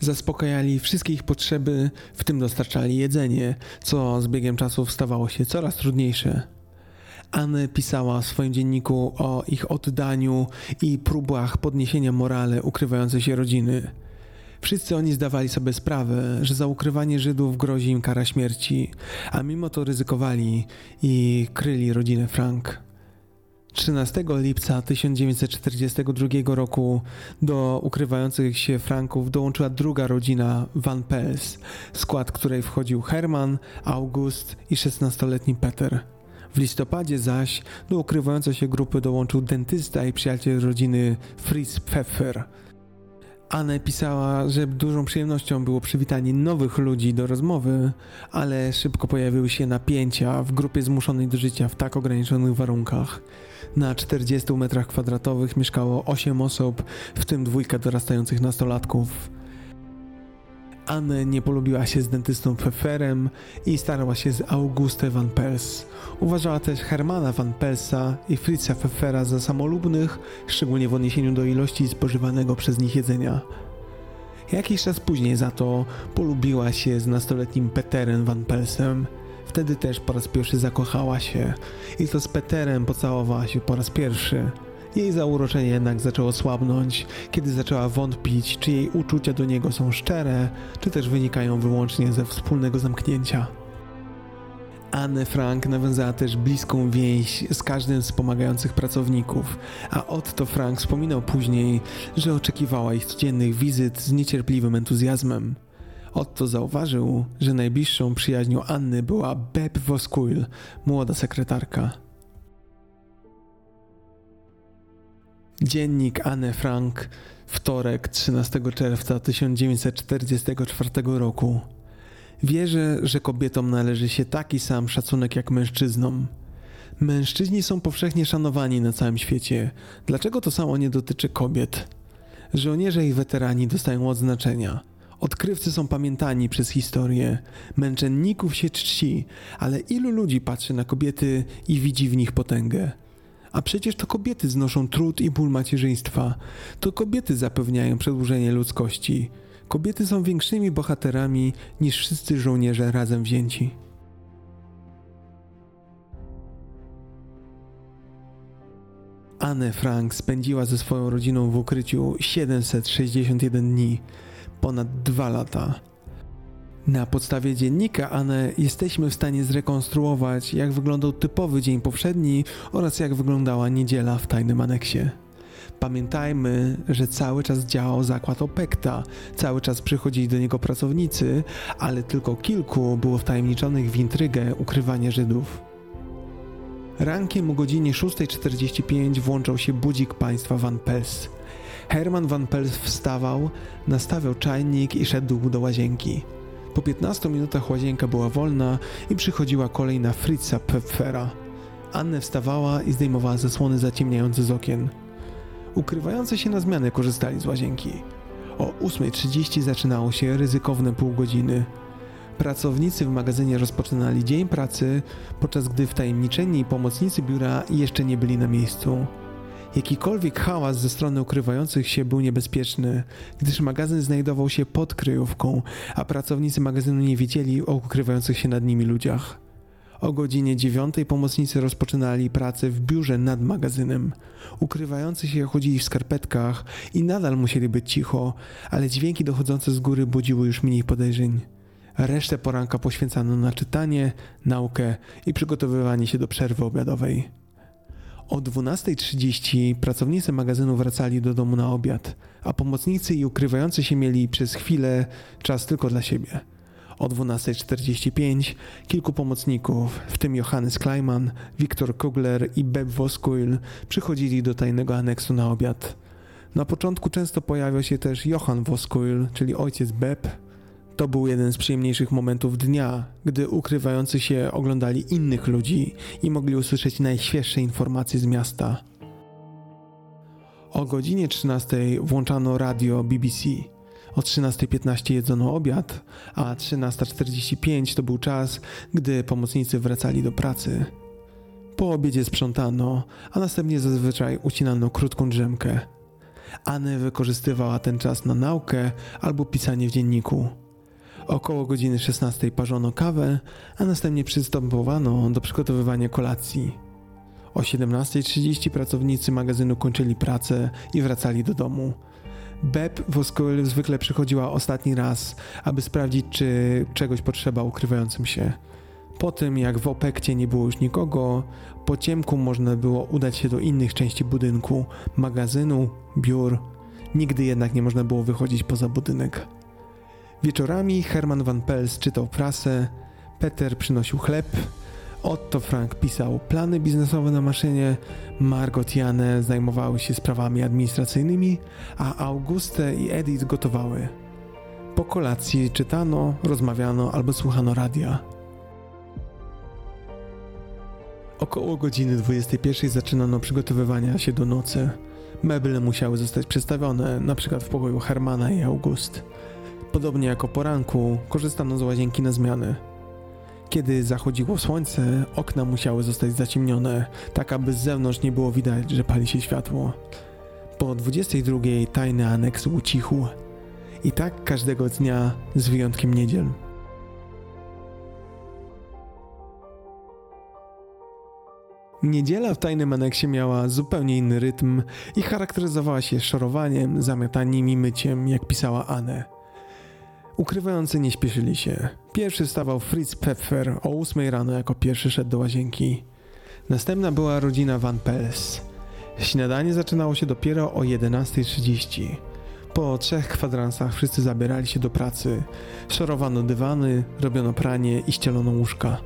Zaspokajali wszystkie ich potrzeby, w tym dostarczali jedzenie, co z biegiem czasu stawało się coraz trudniejsze. Anne pisała w swoim dzienniku o ich oddaniu i próbach podniesienia morale ukrywającej się rodziny. Wszyscy oni zdawali sobie sprawę, że za ukrywanie Żydów grozi im kara śmierci, a mimo to ryzykowali i kryli rodzinę Frank. 13 lipca 1942 roku do ukrywających się Franków dołączyła druga rodzina Van Pels, skład której wchodził Herman, August i 16-letni Peter. W listopadzie zaś do ukrywającej się grupy dołączył dentysta i przyjaciel rodziny Fritz Pfeffer. Anne pisała, że dużą przyjemnością było przywitanie nowych ludzi do rozmowy, ale szybko pojawiły się napięcia w grupie zmuszonej do życia w tak ograniczonych warunkach. Na 40 metrach kwadratowych mieszkało 8 osób, w tym dwójka dorastających nastolatków. Anne nie polubiła się z dentystą Pfefferem i starała się z Auguste van Pels. Uważała też Hermana van Pelsa i Fritza Pfeffera za samolubnych, szczególnie w odniesieniu do ilości spożywanego przez nich jedzenia. Jakiś czas później za to polubiła się z nastoletnim Peterem van Pelsem. Wtedy też po raz pierwszy zakochała się i to z Peterem pocałowała się po raz pierwszy. Jej zauroczenie jednak zaczęło słabnąć, kiedy zaczęła wątpić, czy jej uczucia do niego są szczere, czy też wynikają wyłącznie ze wspólnego zamknięcia. Anne Frank nawiązała też bliską więź z każdym z pomagających pracowników, a Otto Frank wspominał później, że oczekiwała ich codziennych wizyt z niecierpliwym entuzjazmem. Otto zauważył, że najbliższą przyjaźnią Anny była Beb Voskuil, młoda sekretarka. Dziennik Anne Frank, wtorek 13 czerwca 1944 roku. Wierzę, że kobietom należy się taki sam szacunek jak mężczyznom. Mężczyźni są powszechnie szanowani na całym świecie. Dlaczego to samo nie dotyczy kobiet? Żołnierze i weterani dostają odznaczenia. Odkrywcy są pamiętani przez historię. Męczenników się czci, ale ilu ludzi patrzy na kobiety i widzi w nich potęgę? A przecież to kobiety znoszą trud i ból macierzyństwa. To kobiety zapewniają przedłużenie ludzkości. Kobiety są większymi bohaterami niż wszyscy żołnierze razem wzięci. Anne Frank spędziła ze swoją rodziną w ukryciu 761 dni, ponad dwa lata. Na podstawie dziennika Anne jesteśmy w stanie zrekonstruować, jak wyglądał typowy dzień powszedni oraz jak wyglądała niedziela w tajnym aneksie. Pamiętajmy, że cały czas działał zakład Opekta, cały czas przychodzili do niego pracownicy, ale tylko kilku było wtajemniczonych w intrygę ukrywania Żydów. Rankiem o godzinie 6.45 włączał się budzik państwa Van Pels. Herman Van Pels wstawał, nastawiał czajnik i szedł do łazienki. Po 15 minutach łazienka była wolna i przychodziła kolej na Fritza Pfeffera. Anne wstawała i zdejmowała zasłony zaciemniające z okien. Ukrywający się na zmianę korzystali z łazienki. O 8.30 zaczynało się ryzykowne pół godziny. Pracownicy w magazynie rozpoczynali dzień pracy, podczas gdy wtajemniczeni pomocnicy biura jeszcze nie byli na miejscu. Jakikolwiek hałas ze strony ukrywających się był niebezpieczny, gdyż magazyn znajdował się pod kryjówką, a pracownicy magazynu nie wiedzieli o ukrywających się nad nimi ludziach. O godzinie dziewiątej pomocnicy rozpoczynali pracę w biurze nad magazynem. Ukrywający się chodzili w skarpetkach i nadal musieli być cicho, ale dźwięki dochodzące z góry budziły już mniej podejrzeń. Resztę poranka poświęcano na czytanie, naukę i przygotowywanie się do przerwy obiadowej. O 12.30 pracownicy magazynu wracali do domu na obiad, a pomocnicy i ukrywający się mieli przez chwilę czas tylko dla siebie. O 12.45 kilku pomocników, w tym Johannes Kleiman, Viktor Kugler i Beb Voskuil, przychodzili do tajnego aneksu na obiad. Na początku często pojawiał się też Johann Voskuil, czyli ojciec Beb, to był jeden z przyjemniejszych momentów dnia, gdy ukrywający się oglądali innych ludzi i mogli usłyszeć najświeższe informacje z miasta. O godzinie 13 włączano radio BBC. O 13.15 jedzono obiad, a 13.45 to był czas, gdy pomocnicy wracali do pracy. Po obiedzie sprzątano, a następnie zazwyczaj ucinano krótką drzemkę. Anne wykorzystywała ten czas na naukę albo pisanie w dzienniku. Około godziny 16 parzono kawę, a następnie przystępowano do przygotowywania kolacji. O 17.30 pracownicy magazynu kończyli pracę i wracali do domu. Beb Voskuil zwykle przychodziła ostatni raz, aby sprawdzić, czy czegoś potrzeba ukrywającym się. Po tym, jak w opekcie nie było już nikogo, po ciemku można było udać się do innych części budynku, magazynu, biur. Nigdy jednak nie można było wychodzić poza budynek. Wieczorami Herman van Pels czytał prasę, Peter przynosił chleb, Otto Frank pisał plany biznesowe na maszynie, Margot i Anne zajmowały się sprawami administracyjnymi, a Auguste i Edith gotowały. Po kolacji czytano, rozmawiano albo słuchano radia. Około godziny 21 zaczynano przygotowywania się do nocy. Meble musiały zostać przestawione, przykład w pokoju Hermana i August. Podobnie jak o poranku, korzystano z łazienki na zmiany. Kiedy zachodziło słońce, okna musiały zostać zaciemnione, tak aby z zewnątrz nie było widać, że pali się światło. Po 22 tajny aneks ucichł. I tak każdego dnia, z wyjątkiem niedziel. Niedziela w tajnym aneksie miała zupełnie inny rytm i charakteryzowała się szorowaniem, zamiataniem i myciem, jak pisała Anne. Ukrywający nie śpieszyli się. Pierwszy stawał Fritz Pfeffer o 8 rano jako pierwszy szedł do łazienki. Następna była rodzina Van Pels. Śniadanie zaczynało się dopiero o 11.30. Po trzech kwadransach wszyscy zabierali się do pracy. Szorowano dywany, robiono pranie i ścielono łóżka.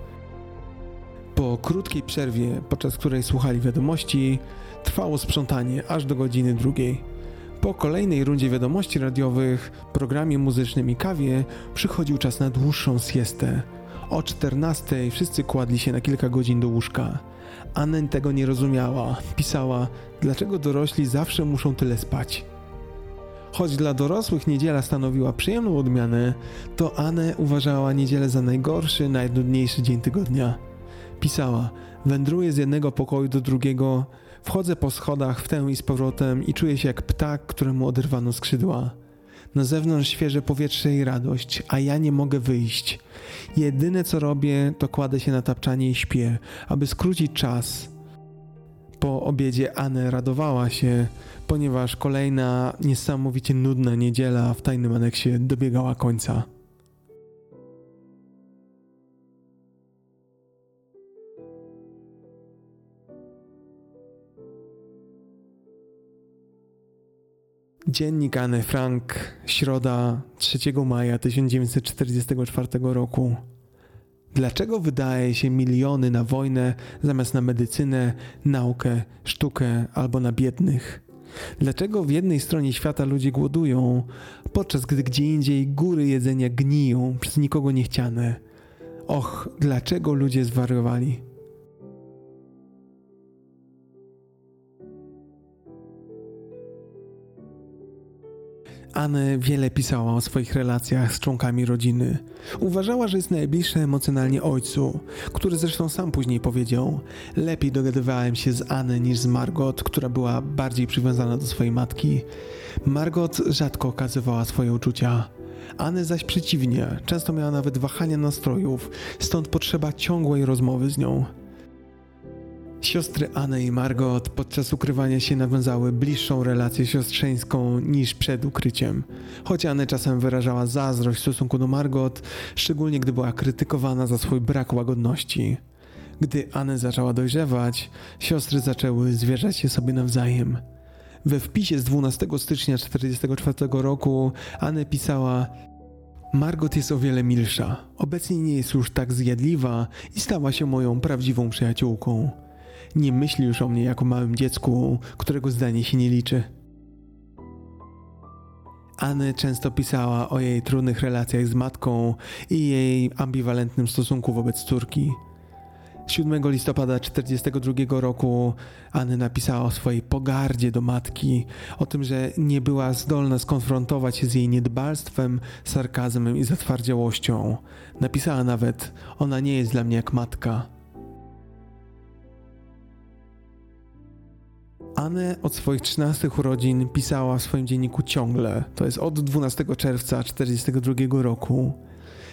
Po krótkiej przerwie, podczas której słuchali wiadomości, trwało sprzątanie aż do godziny drugiej. Po kolejnej rundzie wiadomości radiowych, programie muzycznym i kawie przychodził czas na dłuższą siestę. O 14 wszyscy kładli się na kilka godzin do łóżka. Anne tego nie rozumiała. Pisała, dlaczego dorośli zawsze muszą tyle spać. Choć dla dorosłych niedziela stanowiła przyjemną odmianę, to Anne uważała niedzielę za najgorszy, najnudniejszy dzień tygodnia. Pisała: Wędruję z jednego pokoju do drugiego, wchodzę po schodach w tę i z powrotem i czuję się jak ptak, któremu oderwano skrzydła. Na zewnątrz świeże powietrze i radość, a ja nie mogę wyjść. Jedyne co robię, to kładę się na tapczanie i śpię, aby skrócić czas. Po obiedzie Anne radowała się, ponieważ kolejna niesamowicie nudna niedziela w tajnym aneksie dobiegała końca. Dziennik Anne Frank, środa 3 maja 1944 roku. Dlaczego wydaje się miliony na wojnę zamiast na medycynę, naukę, sztukę albo na biednych? Dlaczego w jednej stronie świata ludzie głodują, podczas gdy gdzie indziej góry jedzenia gniją przez nikogo niechciane? Och, dlaczego ludzie zwariowali? Anne wiele pisała o swoich relacjach z członkami rodziny. Uważała, że jest najbliższa emocjonalnie ojcu, który zresztą sam później powiedział: Lepiej dogadywałem się z Anne niż z Margot, która była bardziej przywiązana do swojej matki. Margot rzadko okazywała swoje uczucia. Anne zaś przeciwnie, często miała nawet wahania nastrojów, stąd potrzeba ciągłej rozmowy z nią. Siostry Anne i Margot podczas ukrywania się nawiązały bliższą relację siostrzeńską niż przed ukryciem. Choć Anne czasem wyrażała zazdrość w stosunku do Margot, szczególnie gdy była krytykowana za swój brak łagodności. Gdy Anne zaczęła dojrzewać, siostry zaczęły zwierzać się sobie nawzajem. We wpisie z 12 stycznia 1944 roku Anne pisała Margot jest o wiele milsza. Obecnie nie jest już tak zjadliwa i stała się moją prawdziwą przyjaciółką. Nie myśli już o mnie jako małym dziecku, którego zdanie się nie liczy. Anne często pisała o jej trudnych relacjach z matką i jej ambiwalentnym stosunku wobec córki. 7 listopada 1942 roku Anne napisała o swojej pogardzie do matki, o tym, że nie była zdolna skonfrontować się z jej niedbalstwem, sarkazmem i zatwardziałością. Napisała nawet: Ona nie jest dla mnie jak matka. Anne od swoich 13 urodzin pisała w swoim dzienniku ciągle, to jest od 12 czerwca 1942 roku.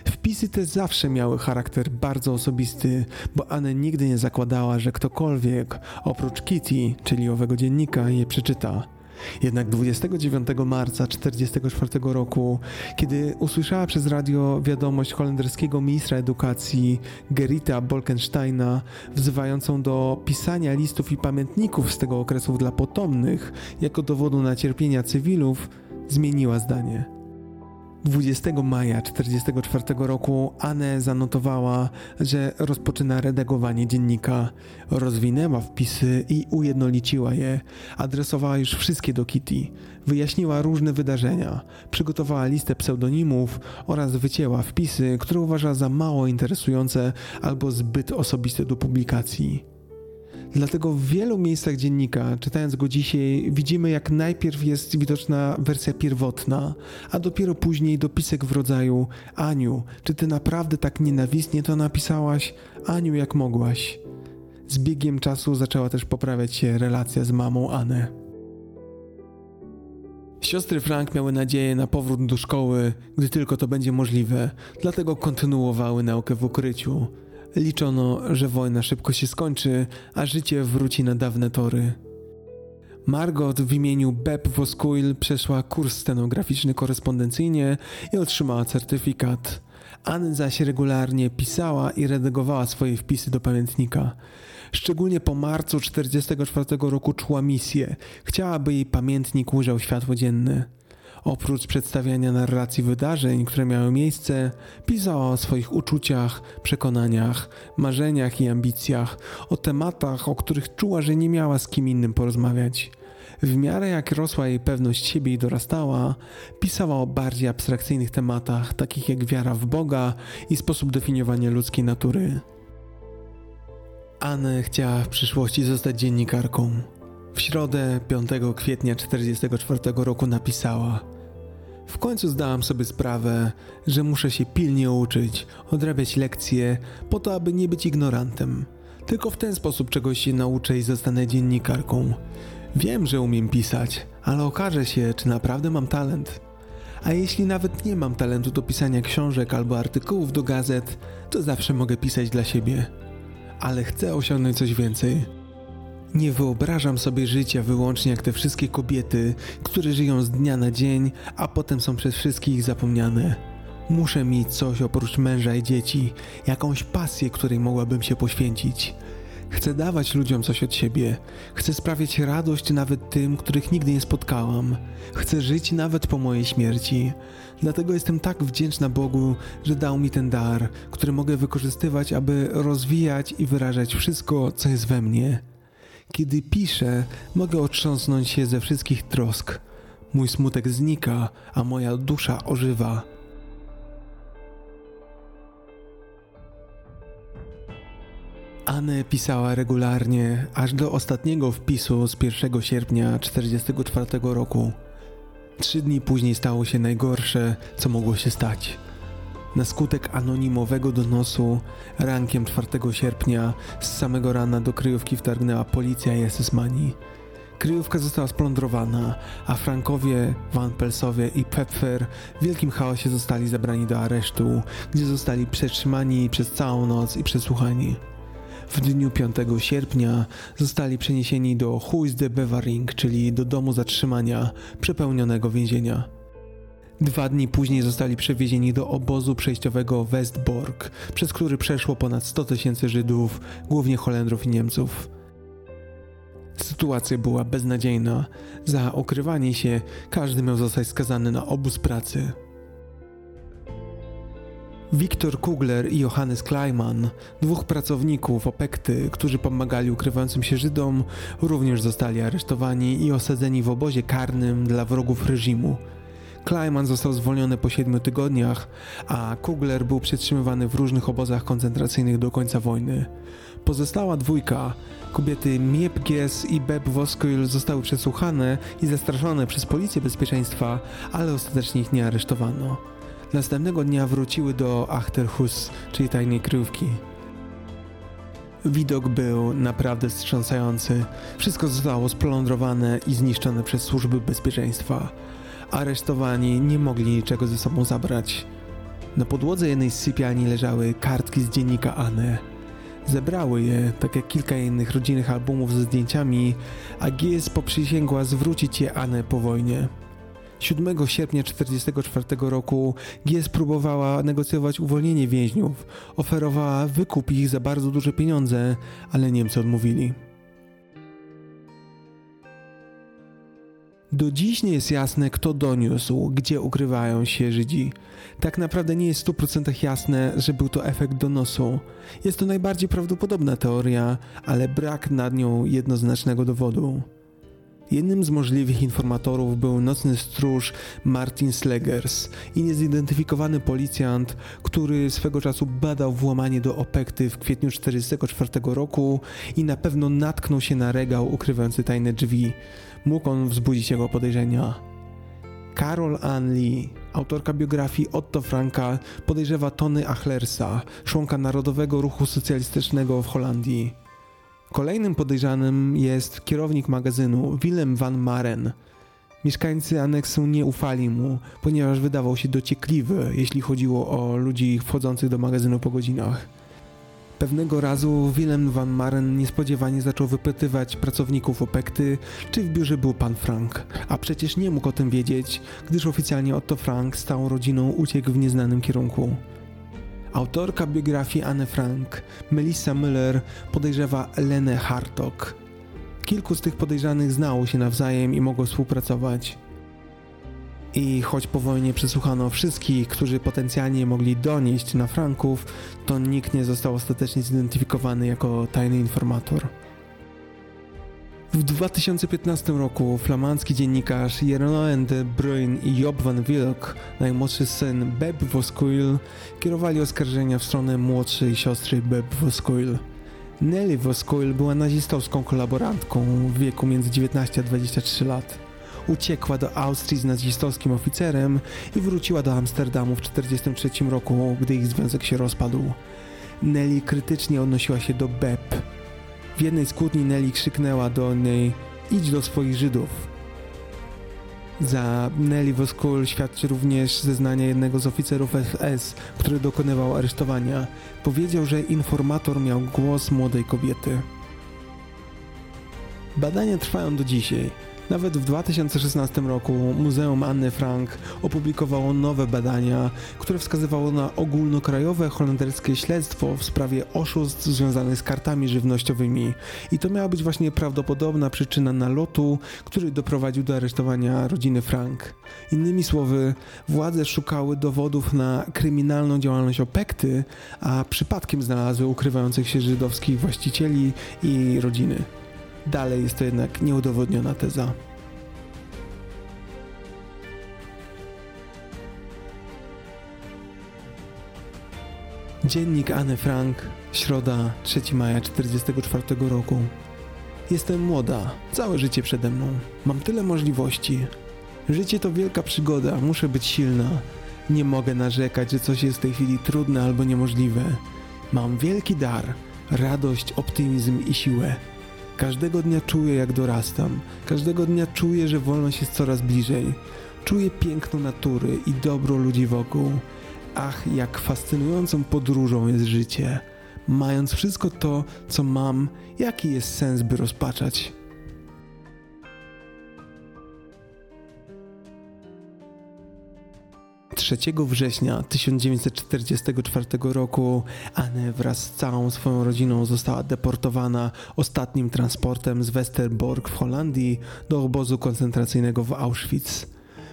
Wpisy te zawsze miały charakter bardzo osobisty, bo Anne nigdy nie zakładała, że ktokolwiek oprócz Kitty, czyli owego dziennika, je przeczyta. Jednak 29 marca 1944 roku, kiedy usłyszała przez radio wiadomość holenderskiego ministra edukacji Gerita Bolkensteina wzywającą do pisania listów i pamiętników z tego okresu dla potomnych jako dowodu na cierpienia cywilów, zmieniła zdanie. 20 maja 1944 roku Anne zanotowała, że rozpoczyna redagowanie dziennika. Rozwinęła wpisy i ujednoliciła je. Adresowała już wszystkie do Kitty. Wyjaśniła różne wydarzenia. Przygotowała listę pseudonimów oraz wycięła wpisy, które uważa za mało interesujące albo zbyt osobiste do publikacji. Dlatego w wielu miejscach dziennika, czytając go dzisiaj, widzimy jak najpierw jest widoczna wersja pierwotna, a dopiero później dopisek w rodzaju Aniu, czy ty naprawdę tak nienawistnie to napisałaś? Aniu, jak mogłaś? Z biegiem czasu zaczęła też poprawiać się relacja z mamą Anę. Siostry Frank miały nadzieję na powrót do szkoły, gdy tylko to będzie możliwe, dlatego kontynuowały naukę w ukryciu. Liczono, że wojna szybko się skończy, a życie wróci na dawne tory. Margot w imieniu Beb Voskuil przeszła kurs scenograficzny korespondencyjnie i otrzymała certyfikat. Ann zaś regularnie pisała i redagowała swoje wpisy do pamiętnika. Szczególnie po marcu 1944 roku czuła misję. Chciałaby jej pamiętnik ujrzał światło dzienne. Oprócz przedstawiania narracji wydarzeń, które miały miejsce, pisała o swoich uczuciach, przekonaniach, marzeniach i ambicjach, o tematach, o których czuła, że nie miała z kim innym porozmawiać. W miarę jak rosła jej pewność siebie i dorastała, pisała o bardziej abstrakcyjnych tematach, takich jak wiara w Boga i sposób definiowania ludzkiej natury. Anne chciała w przyszłości zostać dziennikarką. W środę 5 kwietnia 1944 roku napisała: W końcu zdałam sobie sprawę, że muszę się pilnie uczyć, odrabiać lekcje, po to, aby nie być ignorantem. Tylko w ten sposób czegoś się nauczę i zostanę dziennikarką. Wiem, że umiem pisać, ale okaże się, czy naprawdę mam talent. A jeśli nawet nie mam talentu do pisania książek albo artykułów do gazet, to zawsze mogę pisać dla siebie. Ale chcę osiągnąć coś więcej. Nie wyobrażam sobie życia wyłącznie jak te wszystkie kobiety, które żyją z dnia na dzień, a potem są przez wszystkich zapomniane. Muszę mieć coś oprócz męża i dzieci, jakąś pasję, której mogłabym się poświęcić. Chcę dawać ludziom coś od siebie. Chcę sprawiać radość nawet tym, których nigdy nie spotkałam. Chcę żyć nawet po mojej śmierci. Dlatego jestem tak wdzięczna Bogu, że dał mi ten dar, który mogę wykorzystywać, aby rozwijać i wyrażać wszystko, co jest we mnie. Kiedy piszę, mogę otrząsnąć się ze wszystkich trosk. Mój smutek znika, a moja dusza ożywa. Anne pisała regularnie, aż do ostatniego wpisu z 1 sierpnia 1944 roku. Trzy dni później stało się najgorsze, co mogło się stać. Na skutek anonimowego donosu rankiem 4 sierpnia z samego rana do kryjówki wtargnęła policja i SS-mani. Kryjówka została splądrowana, a Frankowie, Van Pelsowie i Pfeffer w wielkim chaosie zostali zabrani do aresztu, gdzie zostali przetrzymani przez całą noc i przesłuchani. W dniu 5 sierpnia zostali przeniesieni do Huis de Bewaring, czyli do domu zatrzymania przepełnionego więzienia. Dwa dni później zostali przewiezieni do obozu przejściowego Westborg, przez który przeszło ponad 100 tysięcy Żydów, głównie Holendrów i Niemców. Sytuacja była beznadziejna. Za okrywanie się każdy miał zostać skazany na obóz pracy. Wiktor Kugler i Johannes Kleiman, dwóch pracowników Opekty, którzy pomagali ukrywającym się Żydom, również zostali aresztowani i osadzeni w obozie karnym dla wrogów reżimu. Kleiman został zwolniony po siedmiu tygodniach, a Kugler był przetrzymywany w różnych obozach koncentracyjnych do końca wojny. Pozostała dwójka, kobiety Miep Gies i Beb Voskuil zostały przesłuchane i zastraszone przez policję bezpieczeństwa, ale ostatecznie ich nie aresztowano. Następnego dnia wróciły do Achterhus, czyli tajnej kryjówki. Widok był naprawdę wstrząsający. Wszystko zostało splądrowane i zniszczone przez służby bezpieczeństwa. Aresztowani nie mogli niczego ze sobą zabrać. Na podłodze jednej z sypialni leżały kartki z dziennika Anne. Zebrały je, tak jak kilka innych rodzinnych albumów ze zdjęciami, a Gies poprzysięgła zwrócić je Anne po wojnie. 7 sierpnia 1944 roku Gies próbowała negocjować uwolnienie więźniów. Oferowała wykup ich za bardzo duże pieniądze, ale Niemcy odmówili. Do dziś nie jest jasne, kto doniósł, gdzie ukrywają się Żydzi. Tak naprawdę nie jest w 100% jasne, że był to efekt donosu. Jest to najbardziej prawdopodobna teoria, ale brak nad nią jednoznacznego dowodu. Jednym z możliwych informatorów był nocny stróż Martin Slegers i niezidentyfikowany policjant, który swego czasu badał włamanie do Opekty w kwietniu 1944 roku i na pewno natknął się na regał ukrywający tajne drzwi. Mógł on wzbudzić jego podejrzenia. Carol Ann Lee, autorka biografii Otto Franka, podejrzewa Tony Achlersa, członka Narodowego Ruchu Socjalistycznego w Holandii. Kolejnym podejrzanym jest kierownik magazynu Willem van Maren. Mieszkańcy aneksu nie ufali mu, ponieważ wydawał się dociekliwy, jeśli chodziło o ludzi wchodzących do magazynu po godzinach. Pewnego razu Willem van Maren niespodziewanie zaczął wypytywać pracowników Opekty, czy w biurze był pan Frank, a przecież nie mógł o tym wiedzieć, gdyż oficjalnie Otto Frank z całą rodziną uciekł w nieznanym kierunku. Autorka biografii Anne Frank, Melissa Müller, podejrzewa Lenę Hartog. Kilku z tych podejrzanych znało się nawzajem i mogło współpracować. I choć po wojnie przesłuchano wszystkich, którzy potencjalnie mogli donieść na Franków, to nikt nie został ostatecznie zidentyfikowany jako tajny informator. W 2015 roku flamandzki dziennikarz Jeroen de Bruyne i Job van Wilk, najmłodszy syn Beb Voskuil, kierowali oskarżenia w stronę młodszej siostry Beb Voskuil. Nelly Voskuil była nazistowską kolaborantką w wieku między 19 a 23 lat. Uciekła do Austrii z nazistowskim oficerem i wróciła do Amsterdamu w 1943 roku, gdy ich związek się rozpadł. Nelly krytycznie odnosiła się do Beb, w jednej z kłótni Nelly krzyknęła do niej idź do swoich Żydów. Za Nelly Voskul świadczy również zeznanie jednego z oficerów SS, który dokonywał aresztowania. Powiedział, że informator miał głos młodej kobiety. Badania trwają do dzisiaj. Nawet w 2016 roku Muzeum Anny Frank opublikowało nowe badania, które wskazywało na ogólnokrajowe holenderskie śledztwo w sprawie oszustw związanych z kartami żywnościowymi. I to miała być właśnie prawdopodobna przyczyna nalotu, który doprowadził do aresztowania rodziny Frank. Innymi słowy, władze szukały dowodów na kryminalną działalność Opekty, a przypadkiem znalazły ukrywających się żydowskich właścicieli i rodziny. Dalej jest to jednak nieudowodniona teza. Dziennik Anny Frank, środa 3 maja 1944 roku. Jestem młoda, całe życie przede mną. Mam tyle możliwości. Życie to wielka przygoda, muszę być silna. Nie mogę narzekać, że coś jest w tej chwili trudne albo niemożliwe. Mam wielki dar, radość, optymizm i siłę. Każdego dnia czuję, jak dorastam. Każdego dnia czuję, że wolność jest coraz bliżej. Czuję piękno natury i dobro ludzi wokół. Ach, jak fascynującą podróżą jest życie. Mając wszystko to, co mam, jaki jest sens, by rozpaczać? 3 września 1944 roku Anne wraz z całą swoją rodziną została deportowana ostatnim transportem z Westerbork w Holandii do obozu koncentracyjnego w Auschwitz.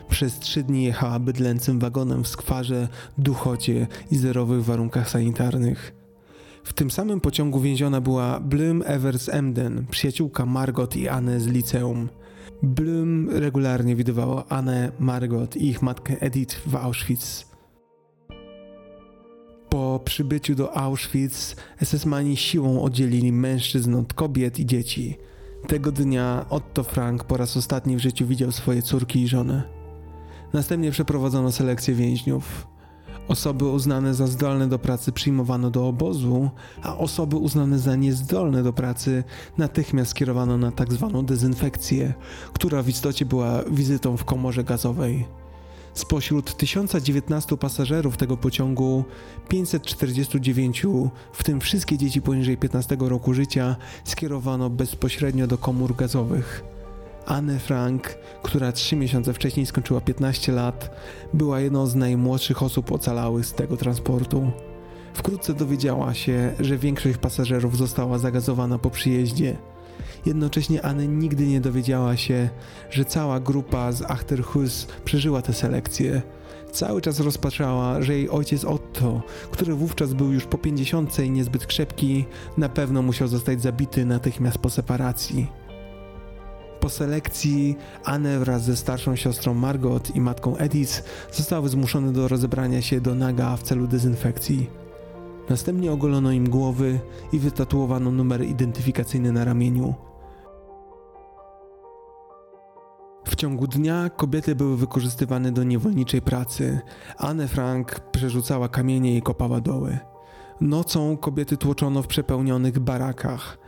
Przez trzy dni jechała bydlęcym wagonem w skwarze, duchocie i zerowych warunkach sanitarnych. W tym samym pociągu więziona była Blum Evers Emden, przyjaciółka Margot i Anne z liceum. Blum regularnie widywała Anę, Margot i ich matkę Edith w Auschwitz. Po przybyciu do Auschwitz SS-mani siłą oddzielili mężczyzn od kobiet i dzieci. Tego dnia Otto Frank po raz ostatni w życiu widział swoje córki i żonę. Następnie przeprowadzono selekcję więźniów. Osoby uznane za zdolne do pracy przyjmowano do obozu, a osoby uznane za niezdolne do pracy natychmiast skierowano na tak zwaną dezynfekcję, która w istocie była wizytą w komorze gazowej. Spośród 1019 pasażerów tego pociągu 549, w tym wszystkie dzieci poniżej 15 roku życia, skierowano bezpośrednio do komór gazowych. Anne Frank, która trzy miesiące wcześniej skończyła 15 lat, była jedną z najmłodszych osób ocalałych z tego transportu. Wkrótce dowiedziała się, że większość pasażerów została zagazowana po przyjeździe. Jednocześnie Anne nigdy nie dowiedziała się, że cała grupa z Achterhus przeżyła tę selekcję. Cały czas rozpaczała, że jej ojciec Otto, który wówczas był już po pięćdziesiątce i niezbyt krzepki, na pewno musiał zostać zabity natychmiast po separacji. Po selekcji Anne wraz ze starszą siostrą Margot i matką Edith zostały zmuszone do rozebrania się do naga w celu dezynfekcji. Następnie ogolono im głowy i wytatuowano numer identyfikacyjny na ramieniu. W ciągu dnia kobiety były wykorzystywane do niewolniczej pracy. Anne Frank przerzucała kamienie i kopała doły. Nocą kobiety tłoczono w przepełnionych barakach.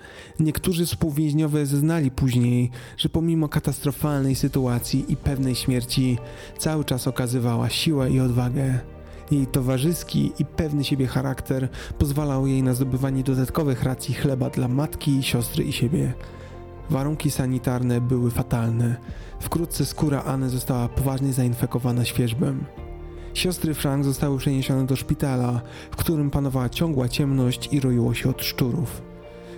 Niektórzy współwięźniowie zeznali później, że pomimo katastrofalnej sytuacji i pewnej śmierci, cały czas okazywała siłę i odwagę. Jej towarzyski i pewny siebie charakter pozwalał jej na zdobywanie dodatkowych racji chleba dla matki, siostry i siebie. Warunki sanitarne były fatalne. Wkrótce skóra Anny została poważnie zainfekowana świeżbem. Siostry Frank zostały przeniesione do szpitala, w którym panowała ciągła ciemność i roiło się od szczurów.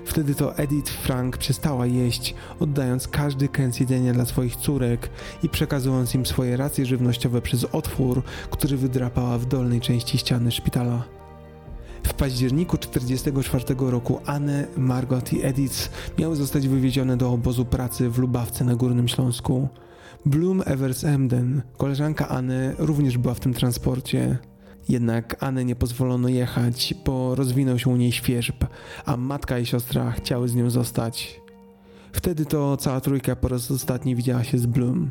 Wtedy to Edith Frank przestała jeść, oddając każdy kęs jedzenia dla swoich córek i przekazując im swoje racje żywnościowe przez otwór, który wydrapała w dolnej części ściany szpitala. W październiku 1944 roku Anne, Margot i Edith miały zostać wywiezione do obozu pracy w Lubawce na Górnym Śląsku. Bloom Evers Emden, koleżanka Anny, również była w tym transporcie. Jednak Anne nie pozwolono jechać, bo rozwinął się u niej świeżb, a matka i siostra chciały z nią zostać. Wtedy to cała trójka po raz ostatni widziała się z Bloom.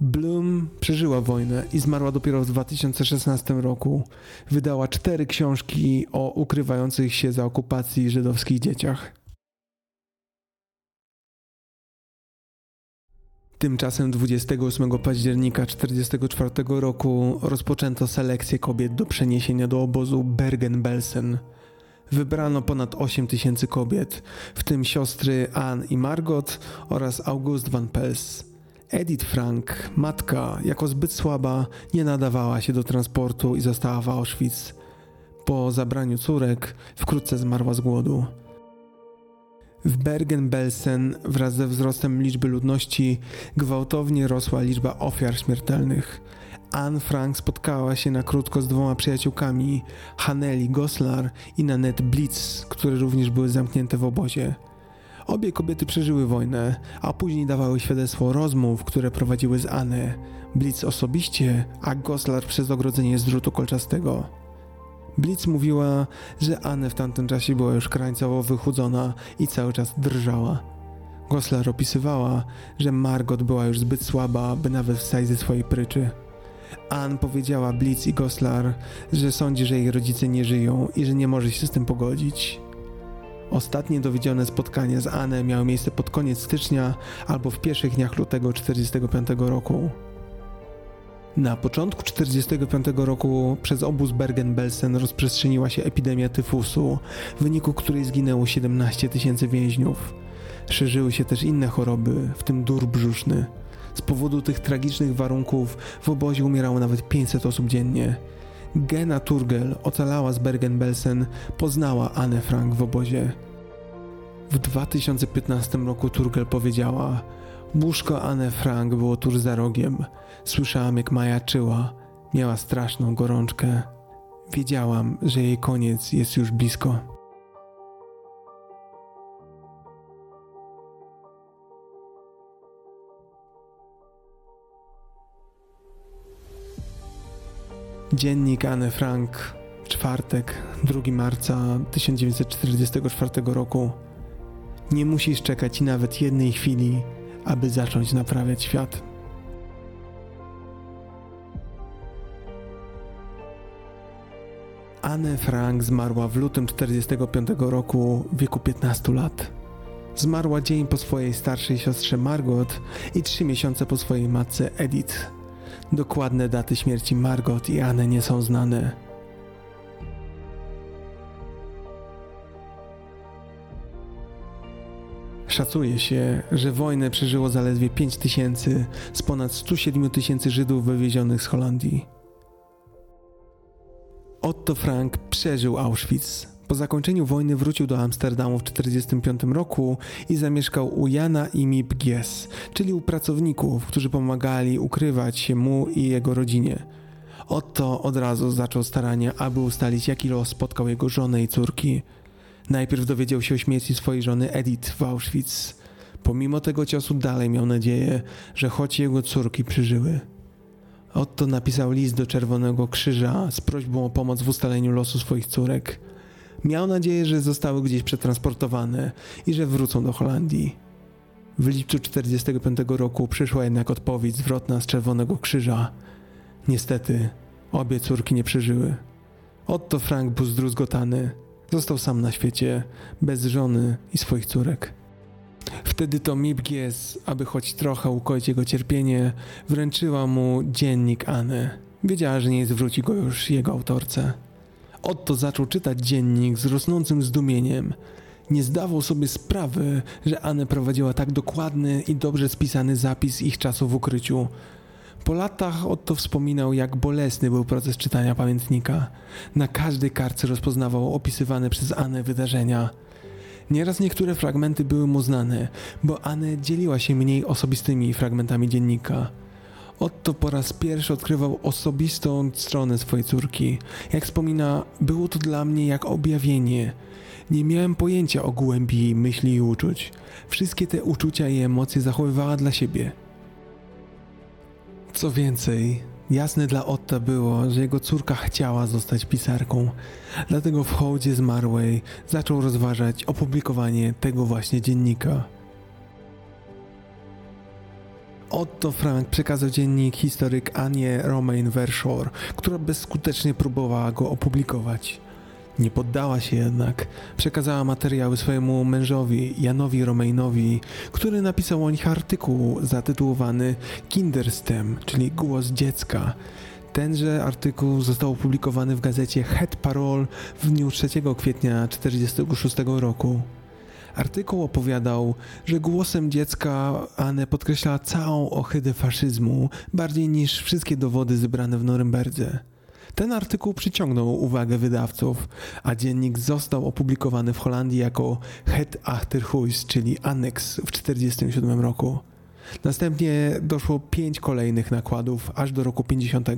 Bloom przeżyła wojnę i zmarła dopiero w 2016 roku. Wydała cztery książki o ukrywających się za okupacji żydowskich dzieciach. Tymczasem 28 października 1944 roku rozpoczęto selekcję kobiet do przeniesienia do obozu Bergen-Belsen. Wybrano ponad 8 tysięcy kobiet, w tym siostry Anne i Margot oraz August van Pels. Edith Frank, matka, jako zbyt słaba, nie nadawała się do transportu i została w Auschwitz. Po zabraniu córek wkrótce zmarła z głodu. W Bergen-Belsen wraz ze wzrostem liczby ludności gwałtownie rosła liczba ofiar śmiertelnych. Anne Frank spotkała się na krótko z dwoma przyjaciółkami, Haneli Goslar i Nanette Blitz, które również były zamknięte w obozie. Obie kobiety przeżyły wojnę, a później dawały świadectwo rozmów, które prowadziły z Anne. Blitz osobiście, a Goslar przez ogrodzenie z drutu kolczastego. Blitz mówiła, że Anne w tamtym czasie była już krańcowo wychudzona i cały czas drżała. Goslar opisywała, że Margot była już zbyt słaba, by nawet wstać ze swojej pryczy. Anne powiedziała Blitz i Goslar, że sądzi, że jej rodzice nie żyją i że nie może się z tym pogodzić. Ostatnie dowiedzione spotkanie z Anne miało miejsce pod koniec stycznia albo w pierwszych dniach lutego 1945 roku. Na początku 1945 roku przez obóz Bergen-Belsen rozprzestrzeniła się epidemia tyfusu, w wyniku której zginęło 17 tysięcy więźniów. Szerzyły się też inne choroby, w tym dur brzuszny. Z powodu tych tragicznych warunków w obozie umierało nawet 500 osób dziennie. Gena Turgel ocalała z Bergen-Belsen, poznała Anne Frank w obozie. W 2015 roku Turgel powiedziała: Łóżko Anne Frank było tuż za rogiem. Słyszałam, jak majaczyła. Miała straszną gorączkę. Wiedziałam, że jej koniec jest już blisko. Dziennik Anne Frank, czwartek, 2 marca 1944 roku. Nie musisz czekać nawet jednej chwili, aby zacząć naprawiać świat. Anne Frank zmarła w lutym 1945 roku w wieku 15 lat. Zmarła dzień po swojej starszej siostrze Margot i trzy miesiące po swojej matce Edith. Dokładne daty śmierci Margot i Anne nie są znane. Szacuje się, że wojnę przeżyło zaledwie 5 tysięcy z ponad 107 tysięcy Żydów wywiezionych z Holandii. Otto Frank przeżył Auschwitz. Po zakończeniu wojny wrócił do Amsterdamu w 1945 roku i zamieszkał u Jana i Mip Gies, czyli u pracowników, którzy pomagali ukrywać się mu i jego rodzinie. Otto od razu zaczął starania, aby ustalić, jaki los spotkał jego żonę i córki. Najpierw dowiedział się o śmierci swojej żony Edith w Auschwitz. Pomimo tego ciosu dalej miał nadzieję, że choć jego córki przeżyły. Otto napisał list do Czerwonego Krzyża z prośbą o pomoc w ustaleniu losu swoich córek. Miał nadzieję, że zostały gdzieś przetransportowane i że wrócą do Holandii. W lipcu 1945 roku przyszła jednak odpowiedź zwrotna z Czerwonego Krzyża. Niestety, obie córki nie przeżyły. Otto Frank był zdruzgotany. Został sam na świecie, bez żony i swoich córek. Wtedy to Mibgies, aby choć trochę ukoić jego cierpienie, wręczyła mu dziennik Anny. Wiedziała, że nie zwróci go już jego autorce. Otto zaczął czytać dziennik z rosnącym zdumieniem. Nie zdawał sobie sprawy, że Anne prowadziła tak dokładny i dobrze spisany zapis ich czasu w ukryciu. Po latach Otto wspominał, jak bolesny był proces czytania pamiętnika. Na każdej kartce rozpoznawał opisywane przez Anę wydarzenia. Nieraz niektóre fragmenty były mu znane, bo Anne dzieliła się mniej osobistymi fragmentami dziennika. Otto po raz pierwszy odkrywał osobistą stronę swojej córki. Jak wspomina, było to dla mnie jak objawienie. Nie miałem pojęcia o głębi jej myśli i uczuć. Wszystkie te uczucia i emocje zachowywała dla siebie. Co więcej, jasne dla Otta było, że jego córka chciała zostać pisarką. Dlatego w hołdzie zmarłej zaczął rozważać opublikowanie tego właśnie dziennika. Otto Frank przekazał dziennik historyk Anie Romain Verschoor, która bezskutecznie próbowała go opublikować. Nie poddała się jednak. Przekazała materiały swojemu mężowi, Janowi Romainowi, który napisał o nich artykuł zatytułowany Kinderstem, czyli głos dziecka. Tenże artykuł został opublikowany w gazecie Het Parol w dniu 3 kwietnia 1946 roku. Artykuł opowiadał, że głosem dziecka Anne podkreślała całą ohydę faszyzmu bardziej niż wszystkie dowody zebrane w Norymberdze. Ten artykuł przyciągnął uwagę wydawców, a dziennik został opublikowany w Holandii jako Het Achterhuis, czyli aneks w 1947 roku. Następnie doszło pięć kolejnych nakładów, aż do roku 50.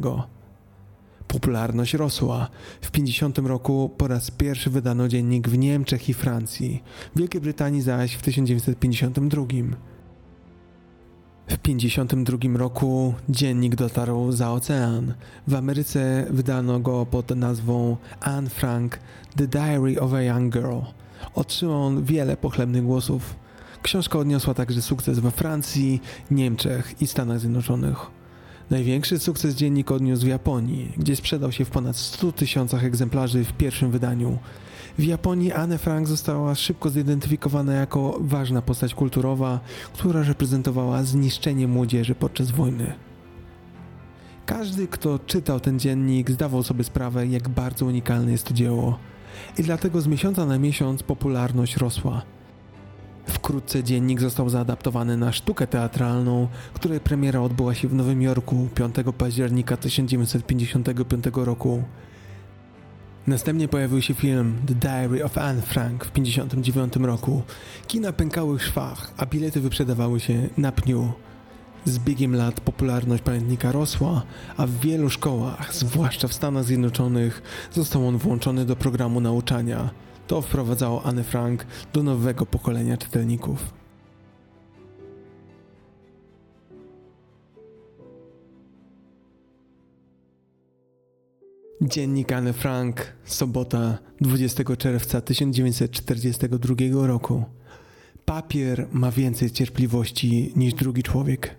Popularność rosła. W 50 roku po raz pierwszy wydano dziennik w Niemczech i Francji, w Wielkiej Brytanii zaś w 1952. W 1952 roku dziennik dotarł za ocean. W Ameryce wydano go pod nazwą Anne Frank The Diary of a Young Girl. Otrzymał on wiele pochlebnych głosów. Książka odniosła także sukces we Francji, Niemczech i Stanach Zjednoczonych. Największy sukces dziennik odniósł w Japonii, gdzie sprzedał się w ponad 100 tysiącach egzemplarzy w pierwszym wydaniu. W Japonii Anne Frank została szybko zidentyfikowana jako ważna postać kulturowa, która reprezentowała zniszczenie młodzieży podczas wojny. Każdy, kto czytał ten dziennik, zdawał sobie sprawę, jak bardzo unikalne jest to dzieło. I dlatego z miesiąca na miesiąc popularność rosła. Wkrótce dziennik został zaadaptowany na sztukę teatralną, której premiera odbyła się w Nowym Jorku 5 października 1955 roku. Następnie pojawił się film The Diary of Anne Frank w 1959 roku. Kina pękały w szwach, a bilety wyprzedawały się na pniu. Z biegiem lat popularność pamiętnika rosła, a w wielu szkołach, zwłaszcza w Stanach Zjednoczonych, został on włączony do programu nauczania. To wprowadzało Anne Frank do nowego pokolenia czytelników. Dziennik Anne Frank, sobota 20 czerwca 1942 roku. Papier ma więcej cierpliwości niż drugi człowiek.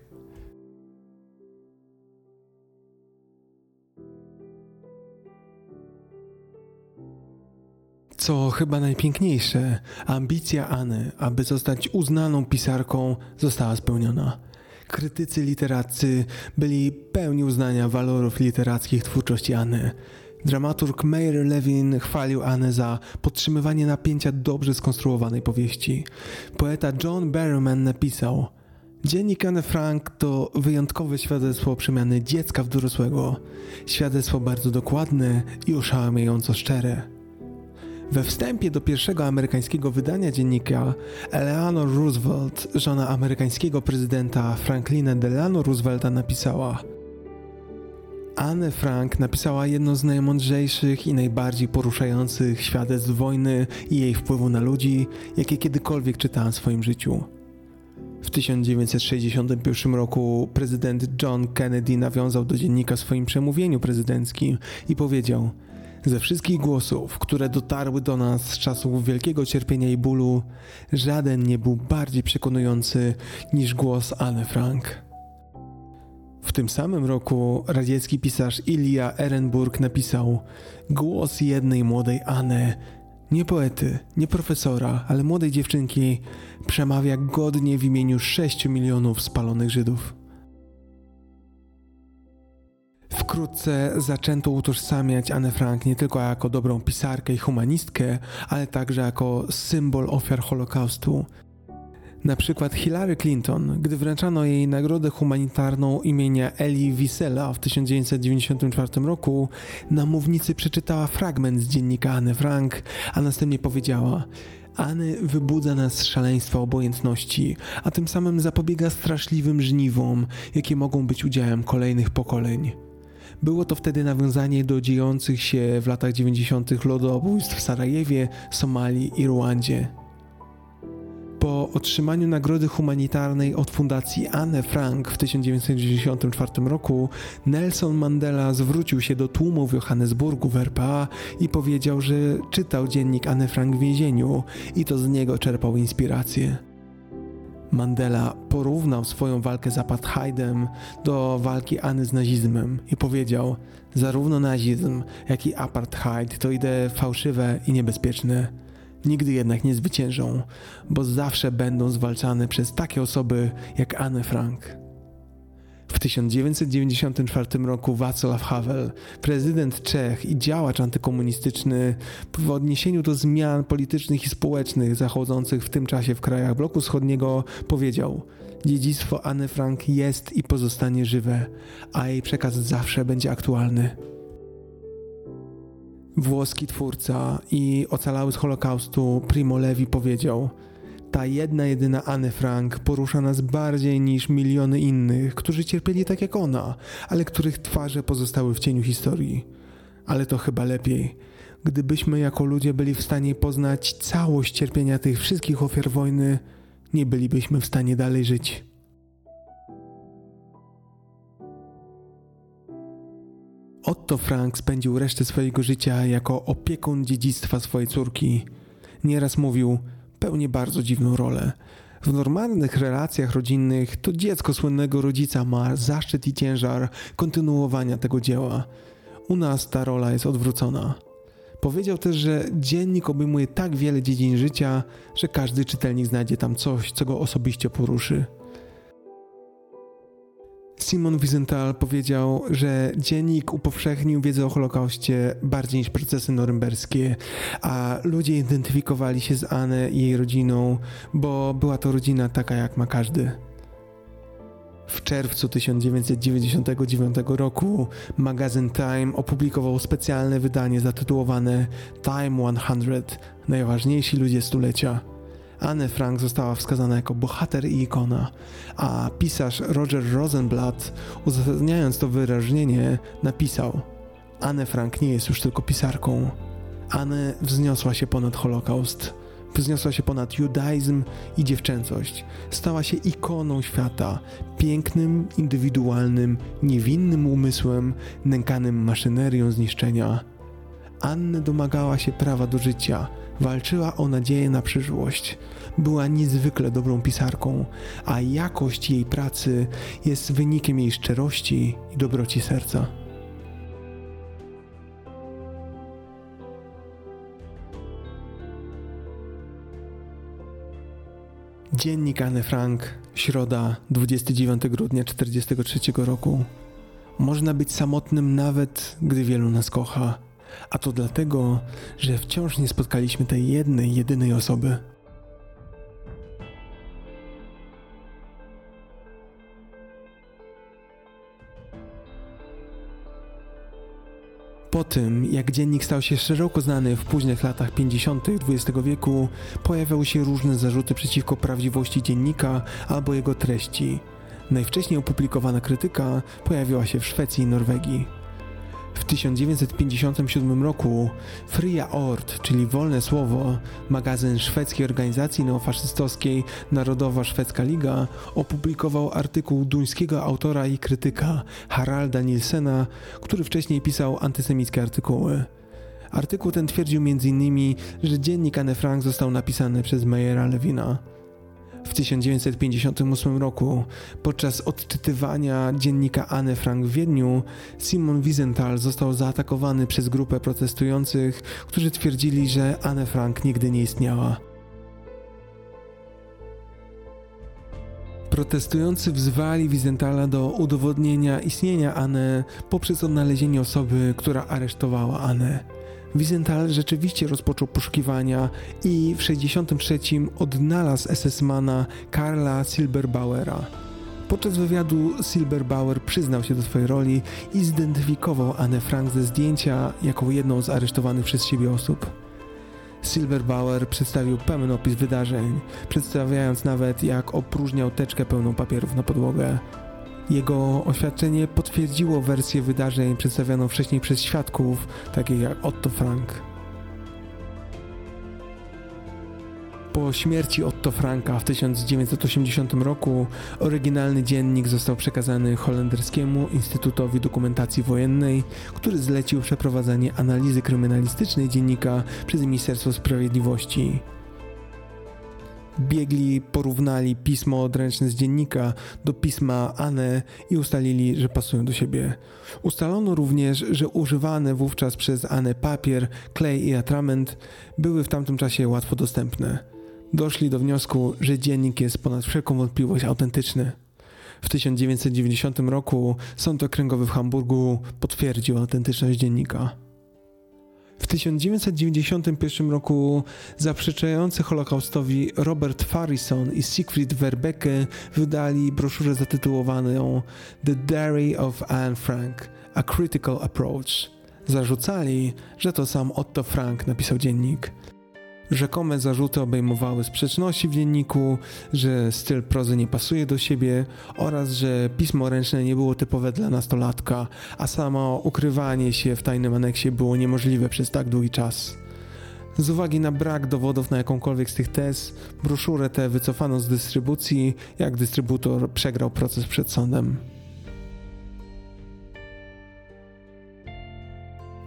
Co chyba najpiękniejsze, ambicja Anny, aby zostać uznaną pisarką, została spełniona. Krytycy literaccy byli pełni uznania walorów literackich twórczości Anny. Dramaturg Meyer Levin chwalił Anę za podtrzymywanie napięcia dobrze skonstruowanej powieści. Poeta John Barrowman napisał Dziennik Anne Frank to wyjątkowe świadectwo przemiany dziecka w dorosłego. Świadectwo bardzo dokładne i oszałamiająco szczere. We wstępie do pierwszego amerykańskiego wydania dziennika Eleanor Roosevelt, żona amerykańskiego prezydenta Franklina Delano Roosevelta, napisała: Anne Frank napisała jedno z najmądrzejszych i najbardziej poruszających świadectw wojny i jej wpływu na ludzi, jakie kiedykolwiek czytałam w swoim życiu. W 1961 roku prezydent John Kennedy nawiązał do dziennika w swoim przemówieniu prezydenckim i powiedział: Ze wszystkich głosów, które dotarły do nas z czasów wielkiego cierpienia i bólu, żaden nie był bardziej przekonujący niż głos Anne Frank. W tym samym roku radziecki pisarz Ilya Ehrenburg napisał: Głos jednej młodej Anny nie poety, nie profesora, ale młodej dziewczynki przemawia godnie w imieniu 6 milionów spalonych Żydów. Wkrótce zaczęto utożsamiać Anne Frank nie tylko jako dobrą pisarkę i humanistkę, ale także jako symbol ofiar Holokaustu, na przykład Hillary Clinton, gdy wręczano jej nagrodę humanitarną imienia Elie Wiesela w 1994 roku, na mównicy przeczytała fragment z dziennika Anne Frank, a następnie powiedziała: Anny wybudza nas z szaleństwa obojętności, a tym samym zapobiega straszliwym żniwom, jakie mogą być udziałem kolejnych pokoleń. Było to wtedy nawiązanie do dziejących się w latach 90. lodobójstw w Sarajewie, Somalii i Rwandzie. Po otrzymaniu nagrody humanitarnej od fundacji Anne Frank w 1994 roku, Nelson Mandela zwrócił się do tłumu w Johannesburgu w RPA i powiedział, że czytał dziennik Anne Frank w więzieniu i to z niego czerpał inspirację. Mandela porównał swoją walkę z apartheidem do walki Anny z nazizmem i powiedział: Zarówno nazizm, jak i apartheid to idee fałszywe i niebezpieczne nigdy jednak nie zwyciężą, bo zawsze będą zwalczane przez takie osoby jak Anne Frank. W 1994 roku Václav Havel, prezydent Czech i działacz antykomunistyczny, w odniesieniu do zmian politycznych i społecznych zachodzących w tym czasie w krajach bloku wschodniego, powiedział: Dziedzictwo Anne Frank jest i pozostanie żywe, a jej przekaz zawsze będzie aktualny. Włoski twórca i ocalały z Holokaustu Primo Levi powiedział: Ta jedna jedyna Anne Frank porusza nas bardziej niż miliony innych, którzy cierpieli tak jak ona, ale których twarze pozostały w cieniu historii. Ale to chyba lepiej. Gdybyśmy jako ludzie byli w stanie poznać całość cierpienia tych wszystkich ofiar wojny, nie bylibyśmy w stanie dalej żyć. Otto Frank spędził resztę swojego życia jako opiekun dziedzictwa swojej córki. Nieraz mówił, pełni bardzo dziwną rolę. W normalnych relacjach rodzinnych to dziecko słynnego rodzica ma zaszczyt i ciężar kontynuowania tego dzieła. U nas ta rola jest odwrócona. Powiedział też, że dziennik obejmuje tak wiele dziedzin życia, że każdy czytelnik znajdzie tam coś, co go osobiście poruszy. Simon Wiesenthal powiedział, że dziennik upowszechnił wiedzę o Holokauście bardziej niż procesy norymberskie, a ludzie identyfikowali się z Anne i jej rodziną, bo była to rodzina taka jak ma każdy. W czerwcu 1999 roku magazyn Time opublikował specjalne wydanie zatytułowane Time 100 Najważniejsi ludzie stulecia. Anne Frank została wskazana jako bohater i ikona, a pisarz Roger Rosenblatt, uzasadniając to wyrażnienie, napisał: Anne Frank nie jest już tylko pisarką. Anne wzniosła się ponad Holokaust, wzniosła się ponad judaizm i dziewczęcość. Stała się ikoną świata, pięknym, indywidualnym, niewinnym umysłem, nękanym maszynerią zniszczenia. Anne domagała się prawa do życia Walczyła o nadzieję na przyszłość. Była niezwykle dobrą pisarką, a jakość jej pracy jest wynikiem jej szczerości i dobroci serca. Dziennik Anne Frank, środa, 29 grudnia 1943 roku. Można być samotnym nawet, gdy wielu nas kocha a to dlatego, że wciąż nie spotkaliśmy tej jednej, jedynej osoby. Po tym, jak dziennik stał się szeroko znany w późnych latach 50. XX wieku, pojawiały się różne zarzuty przeciwko prawdziwości dziennika albo jego treści. Najwcześniej opublikowana krytyka pojawiła się w Szwecji i Norwegii. W 1957 roku Fria Ord, czyli Wolne Słowo, magazyn szwedzkiej organizacji neofaszystowskiej Narodowa Szwedzka Liga, opublikował artykuł duńskiego autora i krytyka Haralda Nielsena, który wcześniej pisał antysemickie artykuły. Artykuł ten twierdził m.in., że dziennik Anne Frank został napisany przez Meyera Lewina. W 1958 roku, podczas odczytywania dziennika Anne Frank w Wiedniu, Simon Wiesenthal został zaatakowany przez grupę protestujących, którzy twierdzili, że Anne Frank nigdy nie istniała. Protestujący wzwali Wizentala do udowodnienia istnienia Anne poprzez odnalezienie osoby, która aresztowała Anne. Wiesenthal rzeczywiście rozpoczął poszukiwania i w 1963 odnalazł SS-mana Karla Silberbauera. Podczas wywiadu Silberbauer przyznał się do swojej roli i zidentyfikował Anne Frank ze zdjęcia jako jedną z aresztowanych przez siebie osób. Silberbauer przedstawił pełen opis wydarzeń, przedstawiając nawet jak opróżniał teczkę pełną papierów na podłogę. Jego oświadczenie potwierdziło wersję wydarzeń przedstawioną wcześniej przez świadków, takich jak Otto Frank. Po śmierci Otto Franka w 1980 roku oryginalny dziennik został przekazany holenderskiemu Instytutowi Dokumentacji Wojennej, który zlecił przeprowadzenie analizy kryminalistycznej dziennika przez Ministerstwo Sprawiedliwości. Biegli porównali pismo odręczne z dziennika do pisma Anne i ustalili, że pasują do siebie. Ustalono również, że używane wówczas przez Anne papier, klej i atrament były w tamtym czasie łatwo dostępne. Doszli do wniosku, że dziennik jest ponad wszelką wątpliwość autentyczny. W 1990 roku Sąd Okręgowy w Hamburgu potwierdził autentyczność dziennika. W 1991 roku zaprzeczający Holokaustowi Robert Farrison i Siegfried Verbeke wydali broszurę zatytułowaną The Diary of Anne Frank – A Critical Approach. Zarzucali, że to sam Otto Frank napisał dziennik. Rzekome zarzuty obejmowały sprzeczności w dzienniku, że styl prozy nie pasuje do siebie oraz że pismo ręczne nie było typowe dla nastolatka, a samo ukrywanie się w tajnym aneksie było niemożliwe przez tak długi czas. Z uwagi na brak dowodów na jakąkolwiek z tych tez, broszurę tę wycofano z dystrybucji, jak dystrybutor przegrał proces przed sądem.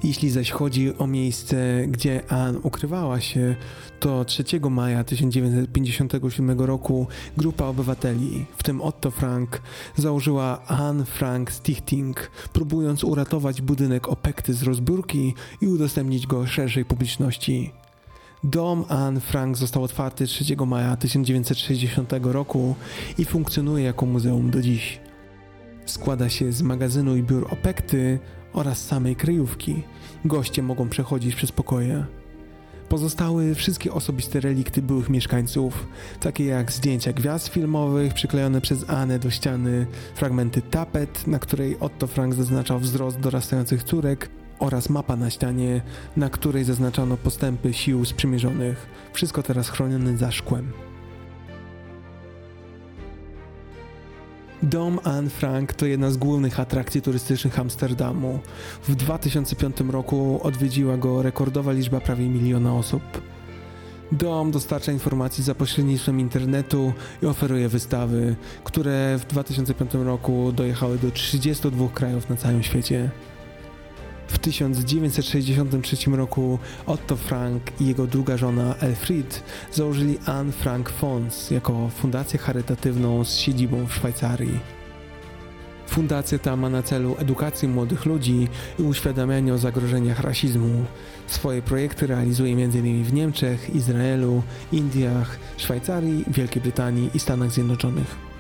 Jeśli zaś chodzi o miejsce, gdzie Anne ukrywała się, to 3 maja 1957 roku grupa obywateli, w tym Otto Frank, założyła Anne Frank Stichting, próbując uratować budynek Opekty z rozbiórki i udostępnić go szerszej publiczności. Dom Anne Frank został otwarty 3 maja 1960 roku i funkcjonuje jako muzeum do dziś. Składa się z magazynu i biur Opekty oraz samej kryjówki. Goście mogą przechodzić przez pokoje. Pozostały wszystkie osobiste relikty byłych mieszkańców, takie jak zdjęcia gwiazd filmowych przyklejone przez Anę do ściany, fragmenty tapet, na której Otto Frank zaznaczał wzrost dorastających córek oraz mapa na ścianie, na której zaznaczano postępy sił sprzymierzonych. Wszystko teraz chronione za szkłem. Dom Anne Frank to jedna z głównych atrakcji turystycznych Amsterdamu. W 2005 roku odwiedziła go rekordowa liczba prawie miliona osób. Dom dostarcza informacji za pośrednictwem internetu i oferuje wystawy, które w 2005 roku dojechały do 32 krajów na całym świecie. W 1963 roku Otto Frank i jego druga żona Elfried założyli Anne Frank Fonds jako fundację charytatywną z siedzibą w Szwajcarii. Fundacja ta ma na celu edukację młodych ludzi i uświadamianie o zagrożeniach rasizmu. Swoje projekty realizuje m.in. w Niemczech, Izraelu, Indiach, Szwajcarii, Wielkiej Brytanii i Stanach Zjednoczonych.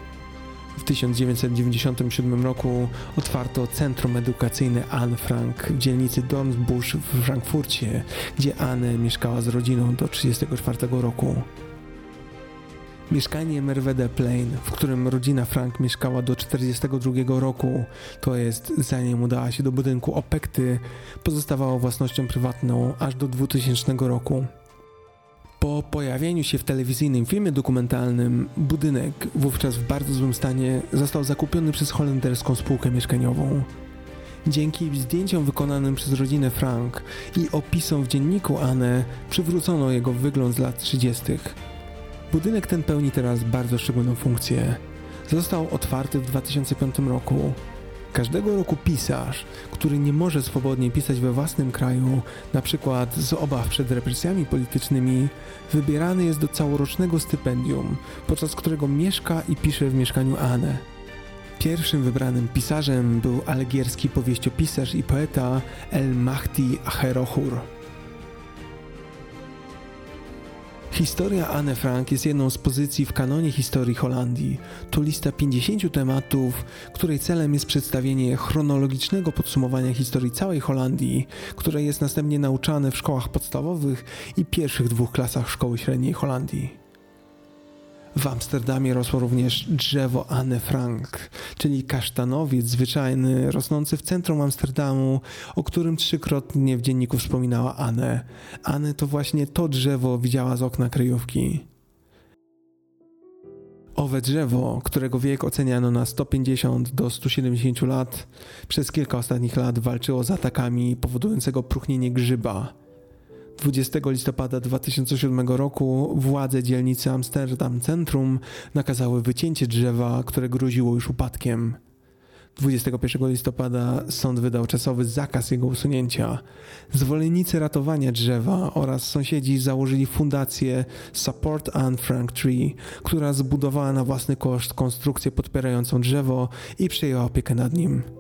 W 1997 roku otwarto Centrum Edukacyjne Anne Frank w dzielnicy Dornbusch w Frankfurcie, gdzie Anne mieszkała z rodziną do 1934 roku. Mieszkanie Merwede Plain, w którym rodzina Frank mieszkała do 1942 roku, to jest zanim udała się do budynku Opekty, pozostawało własnością prywatną aż do 2000 roku. Po pojawieniu się w telewizyjnym filmie dokumentalnym, budynek, wówczas w bardzo złym stanie, został zakupiony przez holenderską spółkę mieszkaniową. Dzięki zdjęciom wykonanym przez rodzinę Frank i opisom w dzienniku Anne przywrócono jego wygląd z lat 30. Budynek ten pełni teraz bardzo szczególną funkcję. Został otwarty w 2005 roku. Każdego roku pisarz, który nie może swobodnie pisać we własnym kraju, na przykład z obaw przed represjami politycznymi, wybierany jest do całorocznego stypendium, podczas którego mieszka i pisze w mieszkaniu Anne. Pierwszym wybranym pisarzem był algierski powieściopisarz i poeta El Mahdi Aherohur. Historia Anne Frank jest jedną z pozycji w kanonie historii Holandii. To lista 50 tematów, której celem jest przedstawienie chronologicznego podsumowania historii całej Holandii, które jest następnie nauczane w szkołach podstawowych i pierwszych dwóch klasach szkoły średniej Holandii. W Amsterdamie rosło również drzewo Anne Frank, czyli kasztanowiec zwyczajny rosnący w centrum Amsterdamu, o którym trzykrotnie w dzienniku wspominała Anne. Anne to właśnie to drzewo widziała z okna kryjówki. Owe drzewo, którego wiek oceniano na 150 do 170 lat, przez kilka ostatnich lat walczyło z atakami powodującego próchnienie grzyba. 20 listopada 2007 roku władze dzielnicy Amsterdam Centrum nakazały wycięcie drzewa, które groziło już upadkiem. 21 listopada sąd wydał czasowy zakaz jego usunięcia. Zwolennicy ratowania drzewa oraz sąsiedzi założyli fundację Support Anne Frank Tree, która zbudowała na własny koszt konstrukcję podpierającą drzewo i przejęła opiekę nad nim.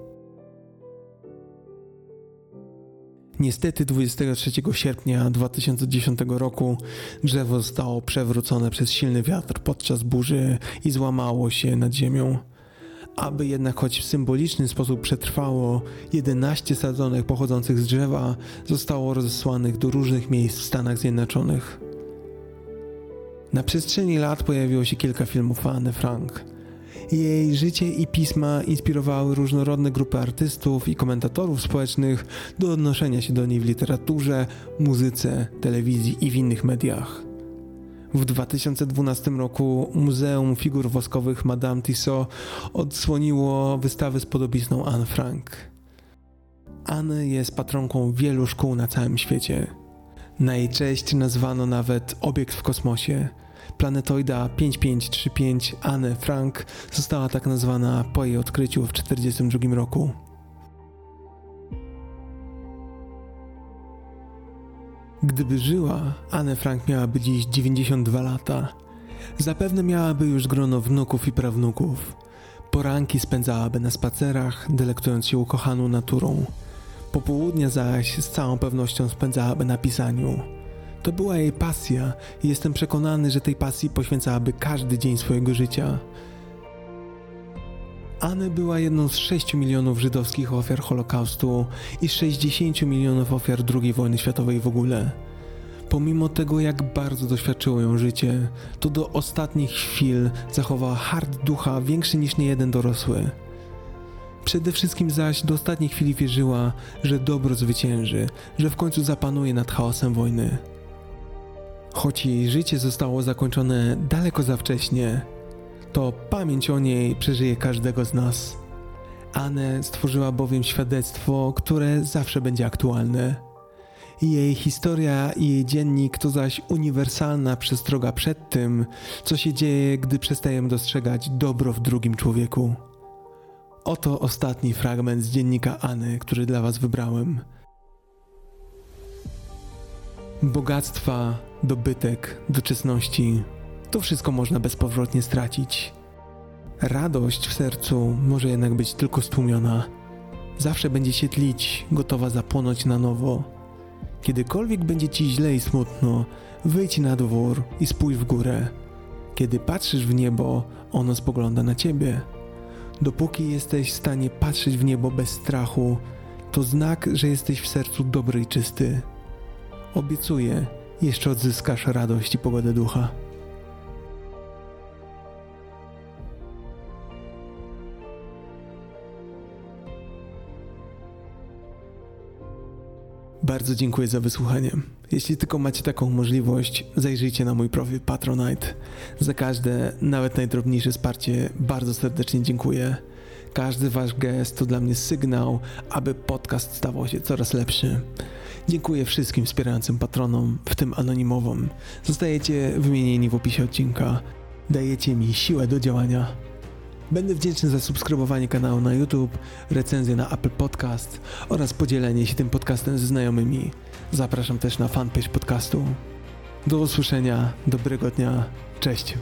Niestety 23 sierpnia 2010 roku drzewo zostało przewrócone przez silny wiatr podczas burzy i złamało się nad ziemią. Aby jednak choć w symboliczny sposób przetrwało, 11 sadzonek pochodzących z drzewa zostało rozesłanych do różnych miejsc w Stanach Zjednoczonych. Na przestrzeni lat pojawiło się kilka filmów Anne Frank. Jej życie i pisma inspirowały różnorodne grupy artystów i komentatorów społecznych do odnoszenia się do niej w literaturze, muzyce, telewizji i w innych mediach. W 2012 roku Muzeum Figur Woskowych Madame Tissot odsłoniło wystawę z podobizną Anne Frank. Anne jest patronką wielu szkół na całym świecie. Na jej cześć nazwano nawet obiekt w kosmosie – Planetoida 5535 Anne Frank została tak nazwana po jej odkryciu w 1942 roku. Gdyby żyła, Anne Frank miałaby dziś 92 lata. Zapewne miałaby już grono wnuków i prawnuków. Poranki spędzałaby na spacerach, delektując się ukochaną naturą. Popołudnia zaś z całą pewnością spędzałaby na pisaniu. To była jej pasja i jestem przekonany, że tej pasji poświęcałaby każdy dzień swojego życia. Anne była jedną z 6 milionów żydowskich ofiar Holokaustu i 60 milionów ofiar II wojny światowej w ogóle. Pomimo tego, jak bardzo doświadczyło ją życie, to do ostatnich chwil zachowała hard ducha większy niż niejeden dorosły. Przede wszystkim zaś do ostatniej chwili wierzyła, że dobro zwycięży, że w końcu zapanuje nad chaosem wojny. Choć jej życie zostało zakończone daleko za wcześnie, to pamięć o niej przeżyje każdego z nas. Anne stworzyła bowiem świadectwo, które zawsze będzie aktualne. Jej historia i jej dziennik to zaś uniwersalna przestroga przed tym, co się dzieje, gdy przestajemy dostrzegać dobro w drugim człowieku. Oto ostatni fragment z dziennika Anny, który dla Was wybrałem. Bogactwa, dobytek, doczesności to wszystko można bezpowrotnie stracić. Radość w sercu może jednak być tylko stłumiona. Zawsze będzie się tlić, gotowa zapłonąć na nowo. Kiedykolwiek będzie ci źle i smutno, wyjdź na dwór i spójrz w górę. Kiedy patrzysz w niebo, ono spogląda na ciebie. Dopóki jesteś w stanie patrzeć w niebo bez strachu, to znak, że jesteś w sercu dobry i czysty. Obiecuję, jeszcze odzyskasz radość i pogodę ducha. Bardzo dziękuję za wysłuchanie. Jeśli tylko macie taką możliwość, zajrzyjcie na mój profil Patronite. Za każde, nawet najdrobniejsze wsparcie bardzo serdecznie dziękuję. Każdy wasz gest to dla mnie sygnał, aby podcast stawał się coraz lepszy. Dziękuję wszystkim wspierającym patronom, w tym anonimowym. Zostajecie wymienieni w opisie odcinka. Dajecie mi siłę do działania. Będę wdzięczny za subskrybowanie kanału na YouTube, recenzję na Apple Podcast oraz podzielenie się tym podcastem ze znajomymi. Zapraszam też na fanpage podcastu. Do usłyszenia, dobrego dnia, cześć.